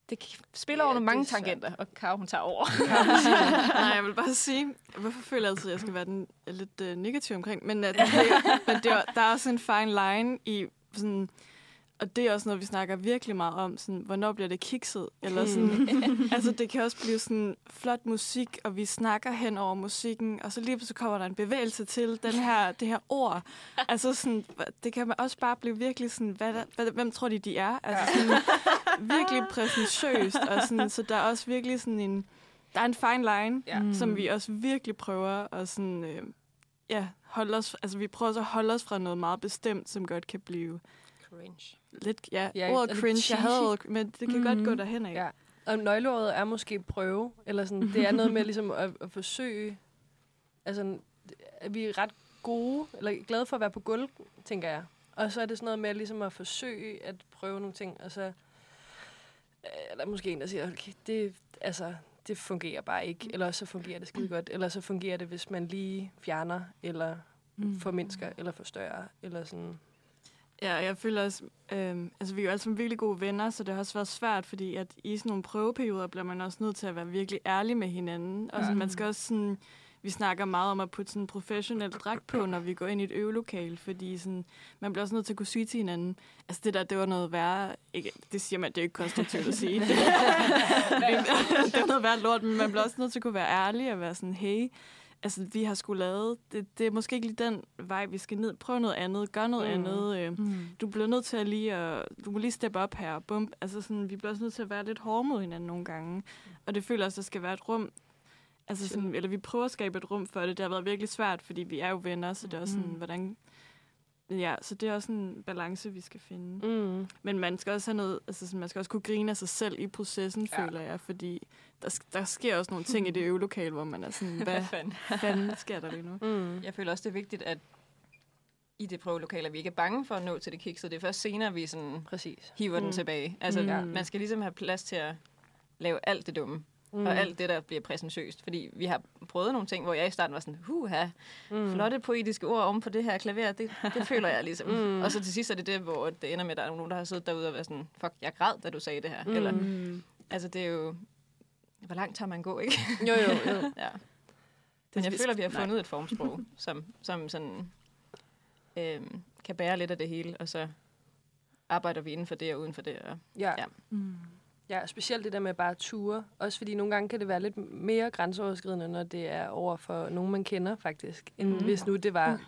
Det spiller Ja, over nogle mange er tangenter, og Karo, hun tager over. Nej, jeg vil bare sige, hvorfor føler jeg altid, at jeg skal være den, lidt uh, negativ omkring, men, at det, men det, er- der er også en fine line i sådan, og det er også noget, vi snakker virkelig meget om, sådan, hvornår bliver det kikset, eller sådan, altså det kan også blive sådan flot musik, og vi snakker hen over musikken, og så lige så kommer der en bevægelse til den her, det her ord, altså sådan, det kan man også bare blive virkelig sådan, hvad der, hvad, hvem tror de, de er, altså sådan, virkelig præsentøst, og sådan, så der er også virkelig sådan en, der er en fine line, Ja. mm. som vi også virkelig prøver at sådan, øh, ja, holde os, altså vi prøver så at holde os fra noget meget bestemt, som godt kan blive Cringe. Lidt, ja, Ja, ja ordet er det cringe, jeg havde men det kan mm. godt gå derhen af. Ja. Og nøgleordet er måske prøve, eller sådan, det er noget med ligesom at, at forsøge, altså, at vi er ret gode, eller glade for at være på gulv, tænker jeg. Og så er det sådan noget med ligesom at forsøge at prøve nogle ting, og så øh, eller måske en, der siger, okay, det, altså, det fungerer bare ikke, eller så fungerer det skide godt, eller så fungerer det, hvis man lige fjerner, eller Mm. formindsker, eller forstørrer, eller sådan. Ja, jeg føler også, øh, altså vi er jo alle sammen virkelig gode venner, så det har også været svært, fordi at i sådan nogle prøveperioder bliver man også nødt til at være virkelig ærlig med hinanden. Og sådan, man skal også sådan, vi snakker meget om at putte sådan en professionel dragt på, når vi går ind i et øvelokale, fordi sådan, man bliver også nødt til at kunne sige til hinanden, altså det der, det var noget værre, ikke, det siger man, det er jo ikke konstruktivt at sige, det, det var noget værre lort, men man bliver også nødt til at kunne være ærlig og være sådan, hey, altså vi har skulle lavet, det, det er måske ikke lige den vej, vi skal ned, prøv noget andet, gør noget Mm. andet, øh, Mm. du bliver nødt til at lige, at, du må lige steppe op her, bum. Altså sådan, vi bliver også nødt til at være lidt hårde mod hinanden nogle gange. Og det føler også, at der skal være et rum, Altså sådan, eller vi prøver at skabe et rum for det. Det har været virkelig svært, fordi vi er jo venner, så det er også sådan, Mm. hvordan... Ja, så det er også en balance, vi skal finde. Mm. Men man skal også have noget, altså sådan, man skal også kunne grine af sig selv i processen, ja. føler jeg, fordi der, der sker også nogle ting i det øvelokale, hvor man er sådan, hvad fanden? fanden sker der lige nu? Mm. Jeg føler også, det er vigtigt, at i det prøvelokale, at vi ikke er bange for at nå til det kiksede. Det er først senere, vi sådan Præcis. hiver mm. den tilbage. Altså, Mm. man skal ligesom have plads til at lave alt det dumme. Mm. Og alt det, der bliver præsentøst. Fordi vi har prøvet nogle ting, hvor jeg i starten var sådan, huha, mm. flotte poetiske ord om på det her klaver, det, det føler jeg ligesom. Mm. Og så til sidst er det det, hvor det ender med, at der er nogen, der har siddet derude og været sådan, fuck, jeg græd, da du sagde det her. Mm. Eller, altså, det er jo... Hvor langt tager man gå, ikke? Jo, jo, jo. ja. Men jeg føler, at vi har nej. fundet et formsprog, som, som sådan, øhm, kan bære lidt af det hele, og så arbejder vi inden for det og uden for det. Og, Ja. Ja. Mm. ja, specielt det der med bare ture. Også fordi nogle gange kan det være lidt mere grænseoverskridende, når det er over for nogen, man kender faktisk. End Mhm. hvis nu det var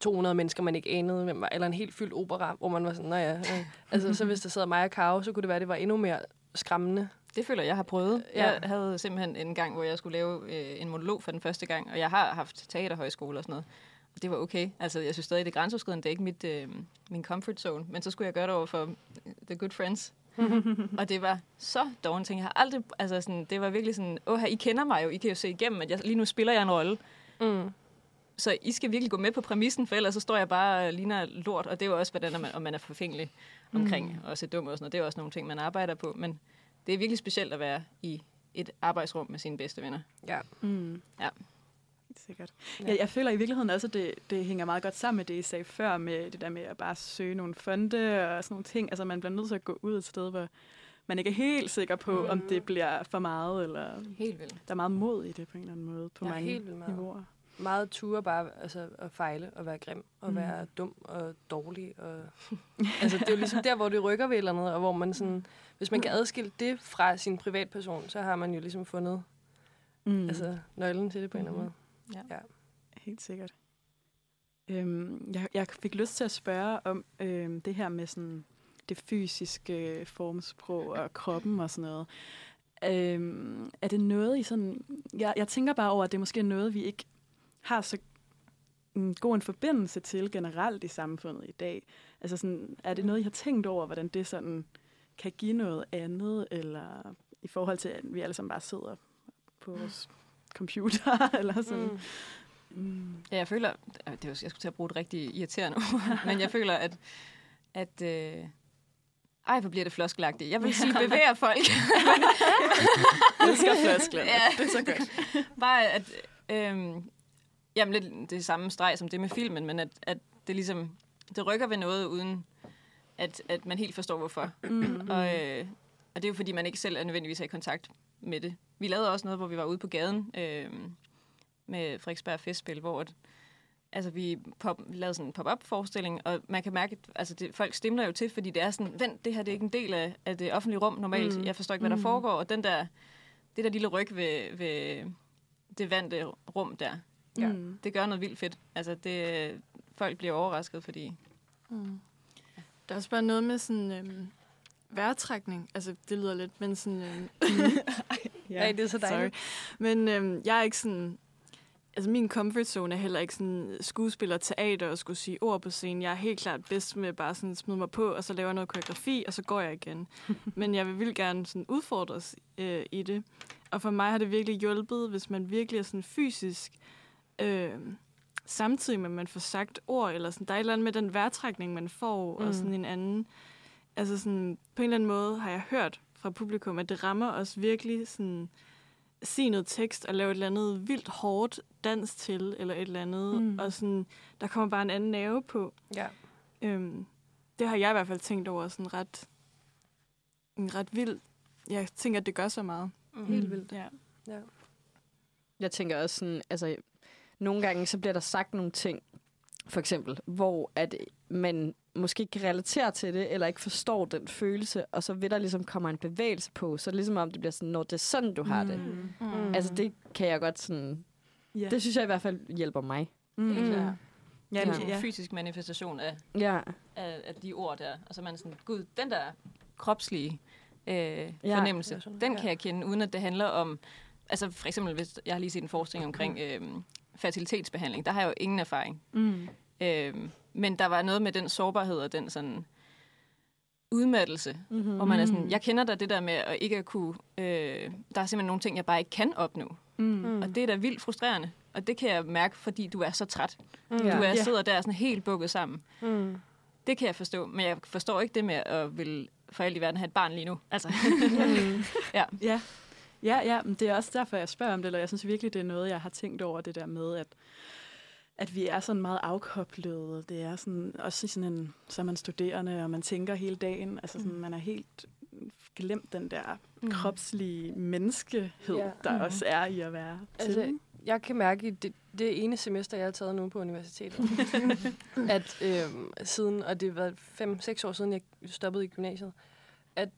200 mennesker, man ikke anede, hvem var, eller en helt fyldt opera, hvor man var sådan, nå ja. Øh. Altså, så hvis der sidder mig og Karo, så kunne det være, det var endnu mere skræmmende. Det føler jeg, har prøvet. Ja. Jeg havde simpelthen en gang, hvor jeg skulle lave øh, en monolog for den første gang, og jeg har haft teaterhøjskole og sådan noget. Og det var okay. Altså, jeg synes stadig, det er grænseoverskridende. Det er ikke mit, øh, min comfort zone. Men så skulle jeg gøre det over for øh, The Good Friends. og det var så daunting. Jeg har aldrig... Altså, sådan, det var virkelig sådan... Åh, I kender mig jo. I kan jo se igennem, at jeg, lige nu spiller jeg en rolle. Mm. Så I skal virkelig gå med på præmissen, for ellers så står jeg bare og ligner lort. Og det er jo også, hvordan man, om man er forfængelig omkring mm. og se dum og sådan noget. Det er også nogle ting, man arbejder på. Men det er virkelig specielt at være i et arbejdsrum med sine bedste venner. Ja. Mm. Ja. Sikkert. Ja. Jeg, jeg føler i virkeligheden også, at det, det hænger meget godt sammen med det, I sagde før, med det der med at bare søge nogle fonde og sådan nogle ting. Altså, man bliver nødt til at gå ud et sted, hvor man ikke er helt sikker på, mm. om det bliver for meget, eller Helt vildt. der er meget mod i det på en eller anden måde, på Ja, mange helt vildt meget. niveauer. Meget ture bare altså, at fejle og være grim og Mm. mm. være dum og dårlig. Og... altså, det er jo ligesom der, hvor det rykker ved et eller andet, og hvor man sådan, hvis man kan adskille det fra sin privatperson, så har man jo ligesom fundet Mm. mm. altså, nøglen til det på en eller anden måde. Ja. Ja. Helt sikkert. Øhm, jeg, jeg fik lyst til at spørge om øhm, det her med sådan det fysiske formsprog og kroppen og sådan noget. Øhm, er det noget i sådan... Jeg, jeg tænker bare over, at det måske er noget, vi ikke har så mm, god en forbindelse til generelt i samfundet i dag. Altså sådan, er det noget, I har tænkt over, hvordan det sådan kan give noget andet, eller i forhold til, at vi alle sammen bare sidder på vores computer, eller sådan. Mm. Mm. Ja, jeg føler, det er, jo- jeg skulle til at bruge et rigtig irriterende ord, men jeg føler, at, at øh, ej, hvor bliver det floskelagtigt. Jeg vil sige, bevæger folk. Jeg elsker floskler. Ja. Det er så godt. Bare at, øh, jamen lidt det samme streg som det med filmen, men at, at det ligesom, det rykker ved noget, uden at, at man helt forstår, hvorfor. Mm. Og, øh, og det er jo, fordi man ikke selv er nødvendigvis er i kontakt med det. Vi lavede også noget, hvor vi var ude på gaden øh, med Frederiksberg Festspil, hvor at, altså, vi, pop, lavede sådan en pop-up-forestilling, og man kan mærke, at altså, det, folk stemmer jo til, fordi det er sådan, vent, det her det er ikke en del af, af det offentlige rum normalt. Mm. Jeg forstår ikke, hvad der Mm. foregår. Og den der, det der lille ryg ved, ved det vante rum der, Ja. Mm. det gør noget vildt fedt. Altså, det, folk bliver overrasket, fordi... Mm. Der er også bare noget med sådan øhm, vejrtrækning. Altså, det lyder lidt, men sådan... Øhm, Ja, det er så dejligt. Sorry. Men øhm, jeg er ikke sådan... Altså, min comfort zone er heller ikke sådan skuespiller, teater og skulle sige ord på scenen. Jeg er helt klart bedst med bare sådan smide mig på, og så laver noget koreografi, og så går jeg igen. Men jeg vil vildt gerne sådan udfordres øh, i det. Og for mig har det virkelig hjulpet, hvis man virkelig er sådan fysisk... Øh, samtidig med, at man får sagt ord, eller sådan, der er et eller andet med den vejrtrækning, man får, mm. Og sådan en anden... Altså sådan, på en eller anden måde har jeg hørt fra publikum, at det rammer os virkelig sådan sige noget tekst og lave et eller andet vildt hårdt dans til, eller et eller andet. Mm. Og sådan, der kommer bare en anden nerve på. Ja. Øhm, det har jeg i hvert fald tænkt over sådan ret, en ret vild. Jeg tænker, at det gør så meget. Mm. Helt vildt. Ja. Ja. Jeg tænker også sådan, altså, nogle gange så bliver der sagt nogle ting, for eksempel, hvor at man måske ikke kan relatere til det, eller ikke forstår den følelse, og så vil der ligesom komme en bevægelse på, så er det ligesom om det bliver sådan, når det er sådan, du har det. Mm. Mm. Altså det kan jeg godt sådan, Ja. det synes jeg i hvert fald hjælper mig. Mm. Klart. Ja, Ja, det, det er en ja. fysisk manifestation af, Ja, af, af de ord der. Og så er man sådan, gud, den der kropslige øh, Ja. fornemmelse, den kan jeg kende, uden at det handler om altså for eksempel, hvis jeg har lige set en forskning omkring øh, fertilitetsbehandling, der har jeg jo ingen erfaring. Mm. Øh, men der var noget med den sårbarhed og den sådan udmattelse, Mm-hmm. hvor man er sådan, Mm. jeg kender da det der med at ikke at kunne, øh, der er simpelthen nogle ting, jeg bare ikke kan opnå. Mm. Mm. Og det er da vildt frustrerende. Og det kan jeg mærke, fordi du er så træt. Mm. Du er, Ja. sidder der sådan helt bukket sammen. Mm. Det kan jeg forstå, men jeg forstår ikke det med at vil for alt i verden have et barn lige nu. Altså, Ja, ja, ja men det er også derfor, jeg spørger om det, eller jeg synes virkelig, det er noget, jeg har tænkt over, det der med, at, at vi er sådan meget afkoblede. Det er sådan, også sådan en, så er man studerende, og man tænker hele dagen, altså sådan, man er helt glemt den der Mm. kropslige menneskehed, Ja. der også er i at være Altså, til. Jeg kan mærke det, det ene semester, jeg har taget nu på universitetet, at øhm, siden, og det var 5-6 år siden, jeg stoppede i gymnasiet, at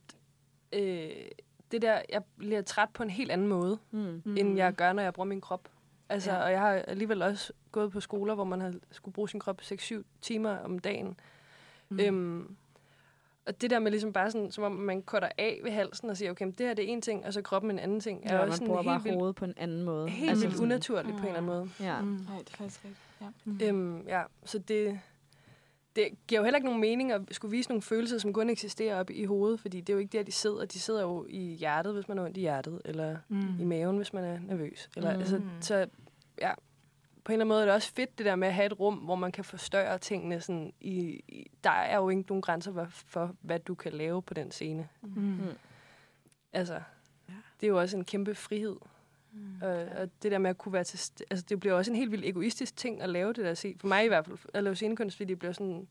øh, det der, jeg bliver træt på en helt anden måde, Mm. mm. end jeg gør, når jeg bruger min krop. Altså, Ja. ja. og jeg har alligevel også gået på skoler, hvor man har skulle bruge sin krop 6-7 timer om dagen. Mm. Mm. Øhm, og det der med ligesom bare sådan, som om man kutter af ved halsen og siger, okay, men det her det er en ting, og så kroppen en anden ting, er Ja, også man sådan bruger bare helt vildt, hovedet på en anden måde. helt Altså vildt unaturligt på en eller anden måde. Ja. Mm. Nej, det er faktisk rigtigt. Ja. Øhm, ja, så det, det giver jo heller ikke nogen mening at skulle vise nogle følelser, som kun eksisterer op i hovedet, fordi det er jo ikke der, de sidder. De sidder jo i hjertet, hvis man har ondt i hjertet, eller Mm. i maven, hvis man er nervøs. Eller, Mm. altså, så ja, på en eller anden måde er det også fedt, det der med at have et rum, hvor man kan forstørre tingene. Sådan i, i, der er jo ikke nogen grænser for, for, hvad du kan lave på den scene. Mm. Altså, Ja. det er jo også en kæmpe frihed. Mm. Og, og det der med at kunne være til... Altså, det bliver også en helt vildt egoistisk ting at lave det der se. For mig i hvert fald, at lave scenekunst, fordi det bliver sådan...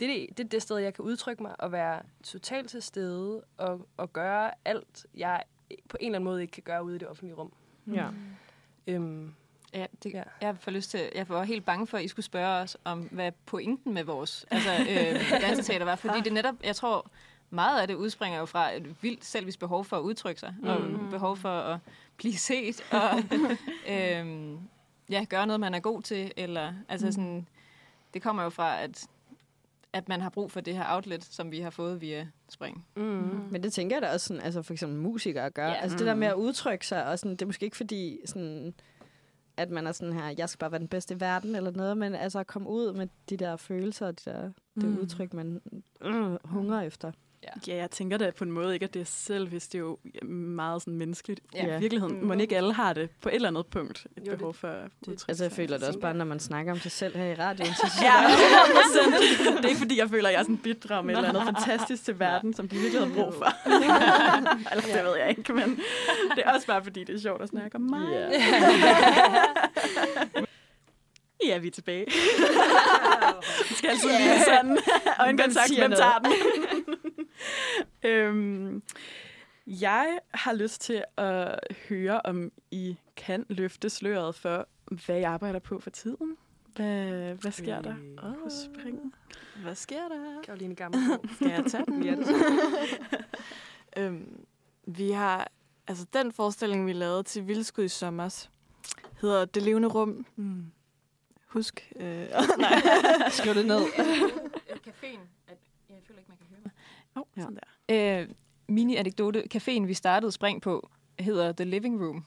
Det er det, det det sted, jeg kan udtrykke mig og være totalt til stede og, og gøre alt, jeg på en eller anden måde ikke kan gøre ude i det offentlige rum. Ja. Øhm, Ja, det, Ja. ja. jeg får lyst til, jeg var helt bange for, at I skulle spørge os om, hvad pointen med vores altså, øh, danseteater var. Fordi det netop, jeg tror, meget af det udspringer jo fra et vildt selvisk behov for at udtrykke sig. Mm. Og behov for at blive set. Og øh, ja, gøre noget, man er god til. Eller, altså sådan, det kommer jo fra, at, at man har brug for det her outlet, som vi har fået via spring. mm. Men det tænker jeg da også, sådan, altså for eksempel musikere gør. Ja. Altså det der med at udtrykke sig, og sådan, det er måske ikke fordi, sådan, at man er sådan her, jeg skal bare være den bedste i verden, eller noget, men altså at komme ud med de der følelser, og de der, det Mm. udtryk, man øh, hungrer efter. Ja, jeg tænker da på en måde ikke, at det er selv, hvis det er jo meget sådan menneskeligt. Ja. Ja. I virkeligheden Mm. må ikke alle har det på et eller andet punkt, et Jo, behov for at udtrykke Altså jeg føler det også bare, når man snakker om sig selv her i radioen, så synes Ja, jeg, 100%. Det er ikke, fordi jeg føler, at jeg er sådan bidrag med et eller andet fantastisk til verden, som de virkelig har brug for. eller det ved jeg ikke, men det er også bare, fordi det er sjovt at snakke om mig. Ja. Ja, vi er tilbage. Vi skal altid lige sådan øjenkontakt, siger hvem tager den? øhm, jeg har lyst til at høre, om I kan løfte sløret for, hvad jeg arbejder på for tiden. Hvad, hvad sker der på springen? Hvad sker der? Karoline Gammel. Skal jeg tage den? Ja, det Øhm, vi har, altså den forestilling, vi lavede til Vildskud i sommers, hedder Det levende rum. Mm. Husk. Øh, skriv det ned. Caféen, at, jeg føler ikke, man kan høre mig. Oh, Ja. sådan der. Øh, mini-anekdote. Caféen, vi startede spring på, hedder The Living Room,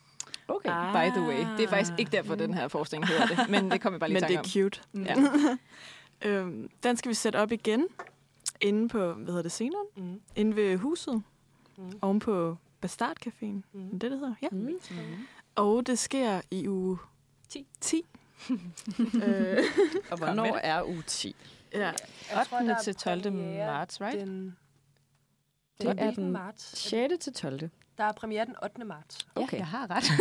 Okay. by the way. Det er faktisk ikke derfor, den her forskning hedder det, men det kommer jeg bare lige Men det er om. cute. Ja. Øhm, den skal vi sætte op igen, inde på, hvad hedder det, sceneren? Mm. Inde ved huset, Mm. oven på Bastard Caféen. Mm. Mm. Det, det hedder, ja. Mm. Og det sker i uge 10. 10. øh, og hvornår er uge 10? Ja. Jeg tror, 8. der er til 12. premiere marts, right? Den, Det den er 19. den marts. 6. til 12. Der er premiere den 8. marts. Okay. Ja, jeg har ret.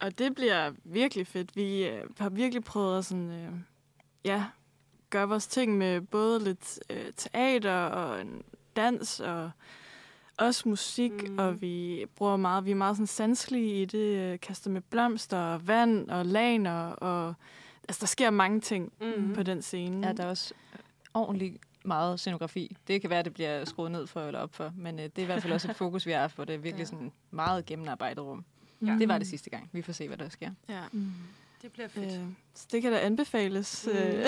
Og det bliver virkelig fedt. Vi øh, har virkelig prøvet at sådan, øh, ja, gøre vores ting med både lidt øh, teater og en dans og også musik, Mm. mm. og vi bruger meget, vi er meget sådan sanselige i det, øh, kaster med blomster og vand og laner, og altså der sker mange ting mm. på den scene. Ja, der er også ordentligt meget scenografi. Det kan være, at det bliver skruet ned for eller op for, men øh, det er i hvert fald også et fokus, vi har haft, hvor det er virkelig Ja. sådan meget gennemarbejdet rum. Ja. Det var det sidste gang. Vi får se, hvad der sker. Ja. Det bliver fedt. Øh, så det kan da anbefales. Mm. Øh.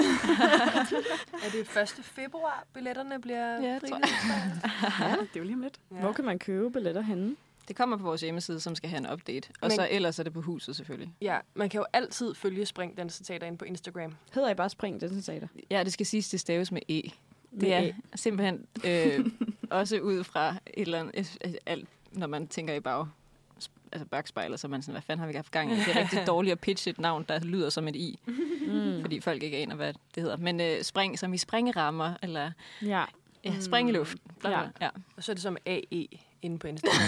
er det 1. februar, billetterne bliver Ja, fri? tror Ja, det er jo lige om lidt. Ja. Hvor kan man købe billetter henne? Det kommer på vores hjemmeside, som skal have en update. Og Men- så ellers er det på huset selvfølgelig. Ja, man kan jo altid følge Spring Danse Teater ind på Instagram. Hedder I bare Spring Danse Teater? Ja, det skal siges, det staves med E. Med Det er E. simpelthen øh, også ud fra et eller andet, alt, når man tænker i bag, altså bagspejler, så man sådan, hvad fanden har vi haft gang i? Det er rigtig dårligt at pitche et navn, der lyder som et I, Mm. fordi folk ikke aner, hvad det hedder. Men øh, spring som i springerammer, eller Ja. ja, spring i luft. Bla, bla. Ja. ja. Og så er det som AE inde på Instagram.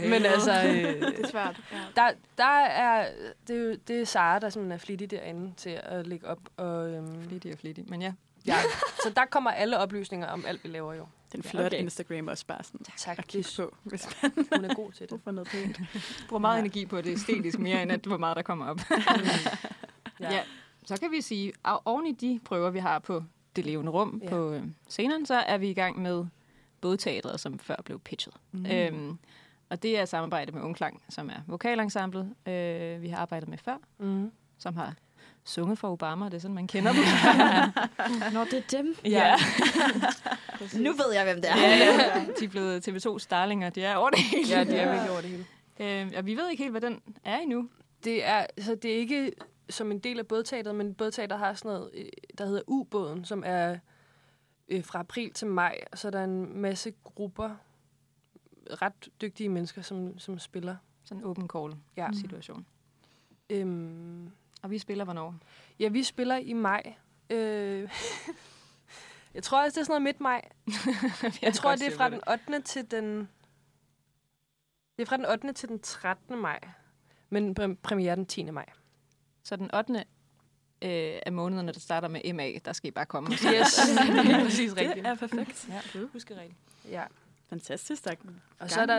Men altså, øh, Det er svært. Ja. der, der er, det, er jo, det er Sara, der simpelthen er flittig derinde til at lægge op. Og, øhm, Flittig og flittig, men ja. ja. Så der kommer alle oplysninger om alt, vi laver jo. Den flotte Okay. okay. Instagram også bare sådan Tak, at kigge på, hvis man hun er god til det. får noget pænt. bruger meget energi på det æstetisk mere, end at hvor meget der kommer op. Ja. ja. Så kan vi sige, at oven i de prøver, vi har på det levende rum Ja. ja. på øh, scenerne, så er vi i gang med bådteatret, som før blev pitchet. Mm. Øhm, og det er samarbejde med Ungklang, som er vokalensemblet, øh, vi har arbejdet med før, Mm. som har sunget for Obama, det er sådan, man kender dem. Nå, det er dem. ja. Nu ved jeg, hvem det er. ja, ja. De er blevet TV2 Starlinger, de er over det hele. Ja, de er virkelig over det hele. Øh, og vi ved ikke helt, hvad den er endnu. Det er, så det er ikke som en del af bådteateret, men bådteater har sådan noget, øh, der hedder U-båden, som er øh, fra april til maj. Og så er der en masse grupper, ret dygtige mennesker, som, som spiller. Sådan en open call Ja. situation. Øhm, Og vi spiller hvornår? ja, vi spiller i maj. Øh, jeg tror også, det er sådan noget midt maj. Jeg tror, det er fra den 8. til den... Det er fra den 8. til den 13. maj. Men præ- premiere den 10. maj. Så den 8. Øh, af månederne, der starter med MA, der skal I bare komme. Yes, det er præcis rigtigt. Det er perfekt. Ja, du husker rigtigt. Ja. Fantastisk. Der er Og så er der,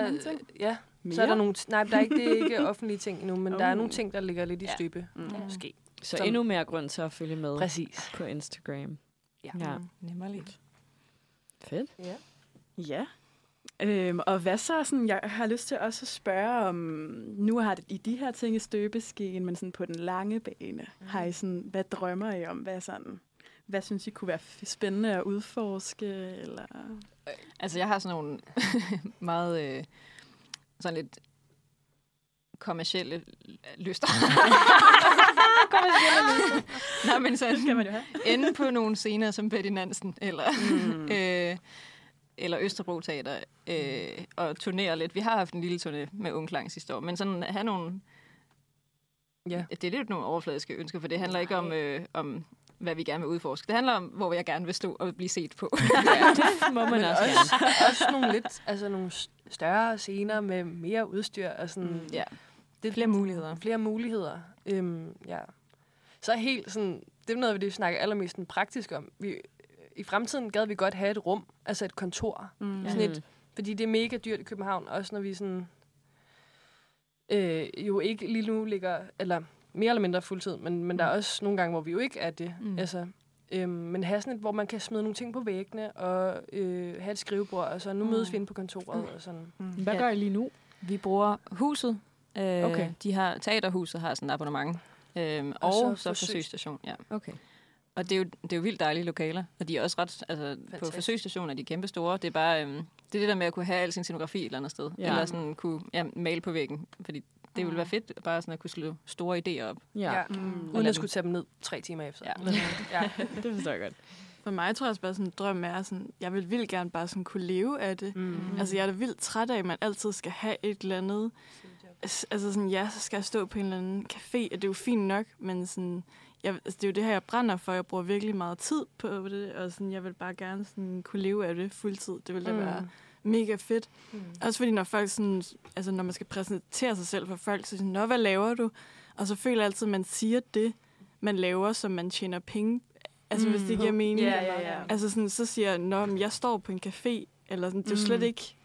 ja, mere. så er der nogle, nej, der er ikke, det er ikke offentlige ting endnu, men oh. der er Oh. nogle ting, der ligger lidt i Ja. støbe. Mm. Måske. Så Som- endnu mere grund til at følge med Præcis. på Instagram. Ja. Ja. Nemmerligt. Fedt. Ja. Øhm, og hvad så, sådan, jeg har lyst til også at spørge om, nu har det i de her ting i støbeskeen, men sådan på den lange bane, mm. har I sådan, hvad drømmer I om? Hvad, sådan, hvad synes I kunne være spændende at udforske? Eller? Altså, jeg har sådan nogle meget øh, sådan lidt kommercielle lyster. kommercielle lyster. Nej, men så Skal man jo have. ende på nogle scener som Betty Nansen, eller, Mm. øh, eller Østerbro Teater, øh, og turnere lidt. Vi har haft en lille turné med Ungklang sidste år, men sådan have nogle... Ja. Det er lidt nogle overfladiske ønsker, for det handler ikke om, øh, om, hvad vi gerne vil udforske. Det handler om, hvor jeg gerne vil stå og blive set på. Det må man Men også også, gerne. også nogle lidt, altså nogle større scener med mere udstyr og sådan. Mm, ja. det, Flere muligheder. Flere muligheder. Øhm, ja. Så helt sådan, det er noget af det, vi snakker allermest praktisk om. Vi, I fremtiden gad vi godt have et rum, altså et kontor. Mm. Sådan et, fordi det er mega dyrt i København, også når vi sådan, øh, jo ikke lige nu ligger, eller mere eller mindre fuldtid, men, men der er også nogle gange, hvor vi jo ikke er det. Mm. Mm. Altså, øhm, men have sådan et, hvor man kan smide nogle ting på væggene, og øh, have et skrivebord, og så nu Mm. mødes vi inde på kontoret, og sådan. Hvad Ja. gør I lige nu? Vi bruger huset. Øh, Okay. De har, teaterhuset har sådan et abonnement. Øhm, og, Og så så, forsøgs- forsøgsstation, ja. Okay. Og det er, jo, det er jo vildt dejlige lokaler, og de er også ret, altså på Fantastisk. forsøgsstationen er de kæmpe store. Det er bare, øhm, det er det der med at kunne have al sin scenografi et eller andet sted. Ja. Eller sådan kunne ja, male på væggen, fordi det ville være fedt bare sådan at kunne slå store idéer op. Ja, Ja. Mm. Uden at skulle tage dem ned tre timer efter. Ja. ja. det forstår jeg godt. For mig tror jeg også bare, sådan en drøm er sådan, jeg vil vildt gerne bare sådan kunne leve af det. Mm. Altså, jeg er da vildt træt af, at man altid skal have et eller andet. Altså sådan, ja, så skal jeg stå på en eller anden café, og det er jo fint nok, men sådan, jeg, altså, det er jo det her, jeg brænder for. Jeg bruger virkelig meget tid på det, og sådan, jeg vil bare gerne sådan, kunne leve af det fuldtid. Det ville da Mm. være mega fedt. Mm. Også fordi, når folk sådan, altså når man skal præsentere sig selv for folk, så sådan, Nå, hvad laver du? Og så føler jeg altid, at man siger det, man laver, som man tjener penge. Altså, mm. hvis det giver mening. Ja, ja, ja. Altså sådan, så siger jeg, men jeg står på en café, eller sådan, det er jo slet Mm. ikke...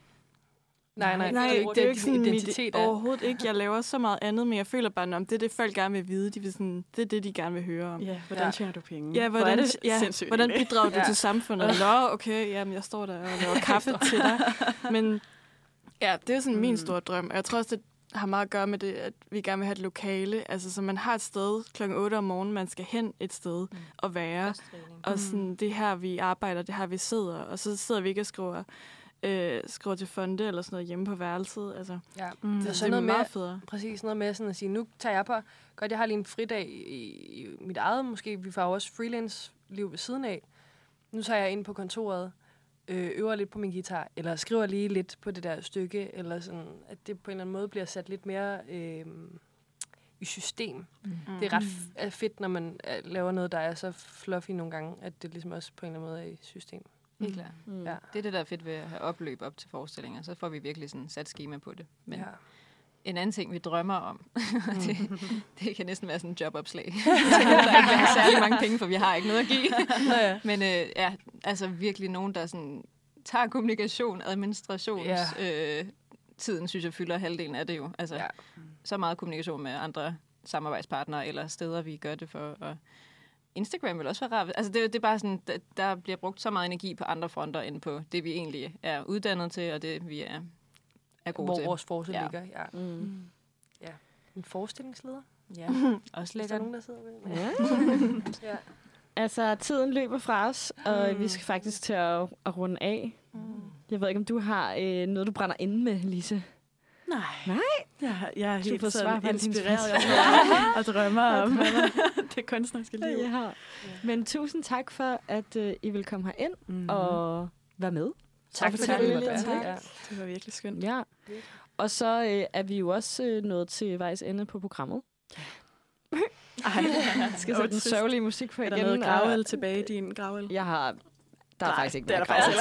Nej, nej, Nej, det er jo ikke sådan identitet mit, er. overhovedet ikke. Jeg laver så meget andet, men jeg føler bare, at det er det, folk gerne vil vide. De vil sådan, det er det, de gerne vil høre om. Ja, hvordan Ja. tjener du penge? Ja, Hvor hvordan, er det ja, hvordan bidrager du Ja. til samfundet? Nå, okay, jamen, jeg står der og laver kaffe til dig. Men ja, det er sådan min store drøm. Og jeg tror også, det har meget at gøre med det, at vi gerne vil have et lokale. Altså, så man har et sted klokken 8 om morgenen, man skal hen et sted og være. Og sådan, det er her, vi arbejder, det er her, vi sidder. Og så sidder vi ikke og skriver øh, skriver til fonde eller sådan noget hjemme på værelset. Altså, Ja. Mm. det, er det sådan er noget med- federe. Præcis noget med sådan at sige, nu tager jeg på, godt jeg har lige en fridag i, i mit eget, måske vi får også freelance-liv ved siden af. Nu tager jeg ind på kontoret, øh, øver lidt på min guitar, eller skriver lige lidt på det der stykke, eller sådan, at det på en eller anden måde bliver sat lidt mere øh, i system. Mm. Det er ret f- er fedt, når man øh, laver noget, der er så fluffy nogle gange, at det ligesom også på en eller anden måde er i system. Helt klart. Mm. Ja. Det er det, der er fedt ved at have opløb op til forestillinger. Så får vi virkelig sådan sat schema på det. Men ja. en anden ting, vi drømmer om, det, det kan næsten være sådan en jobopslag. der ikke have særlig mange penge, for vi har ikke noget at give. Nå ja. Men øh, ja, altså virkelig nogen, der sådan tager kommunikation, administrations... Ja. Øh, tiden, synes jeg, fylder halvdelen af det jo. Altså, ja. så meget kommunikation med andre samarbejdspartnere eller steder, vi gør det for. Og Instagram vil også være rart. Altså, det, det er bare sådan, der, der bliver brugt så meget energi på andre fronter, end på det, vi egentlig er uddannet til, og det, vi er, er gode Hvor til. vores forskel Ja. ligger. Ja. Mm. En forestillingsleder? Ja, også der lækkert. er nogen, der sidder med. Ja. ja. Altså, tiden løber fra os, og vi skal faktisk til at, at runde af. Jeg ved ikke, om du har øh, noget, du brænder inde med, Lise? Nej. Nej? Jeg, jeg er Du helt sådan inspireret spørgsmål. og, og drømmer om det kunstneriske liv. Ja, jeg har. Men tusind tak for, at øh, I vil komme herind Mm-hmm. og være med. Tak Og for det. lidt. Ja. Det var virkelig skønt. Ja. Og så øh, er vi jo også øh, nået til vejs ende på programmet. Ej, Jeg skal sætte den sørgelige musik på Er igen. der noget og- gravøl tilbage i din gravøl? Jeg har... Der er Nej, faktisk ikke det er der faktisk.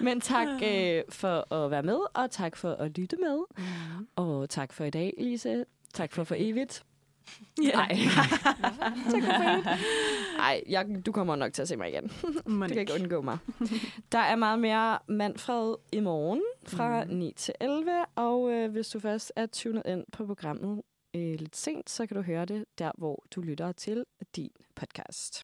Men tak øh, for at være med, og tak for at lytte med. Mm. Og tak for i dag, Lise. Tak for for evigt. Nej. tak for for evigt. Ej, jeg, du kommer nok til at se mig igen. Man Du kan ikke undgå mig. Der er meget mere Manfred i morgen fra mm. 9 til 11. Og øh, hvis du først er tunet ind på programmet øh, lidt sent, så kan du høre det der, hvor du lytter til din podcast.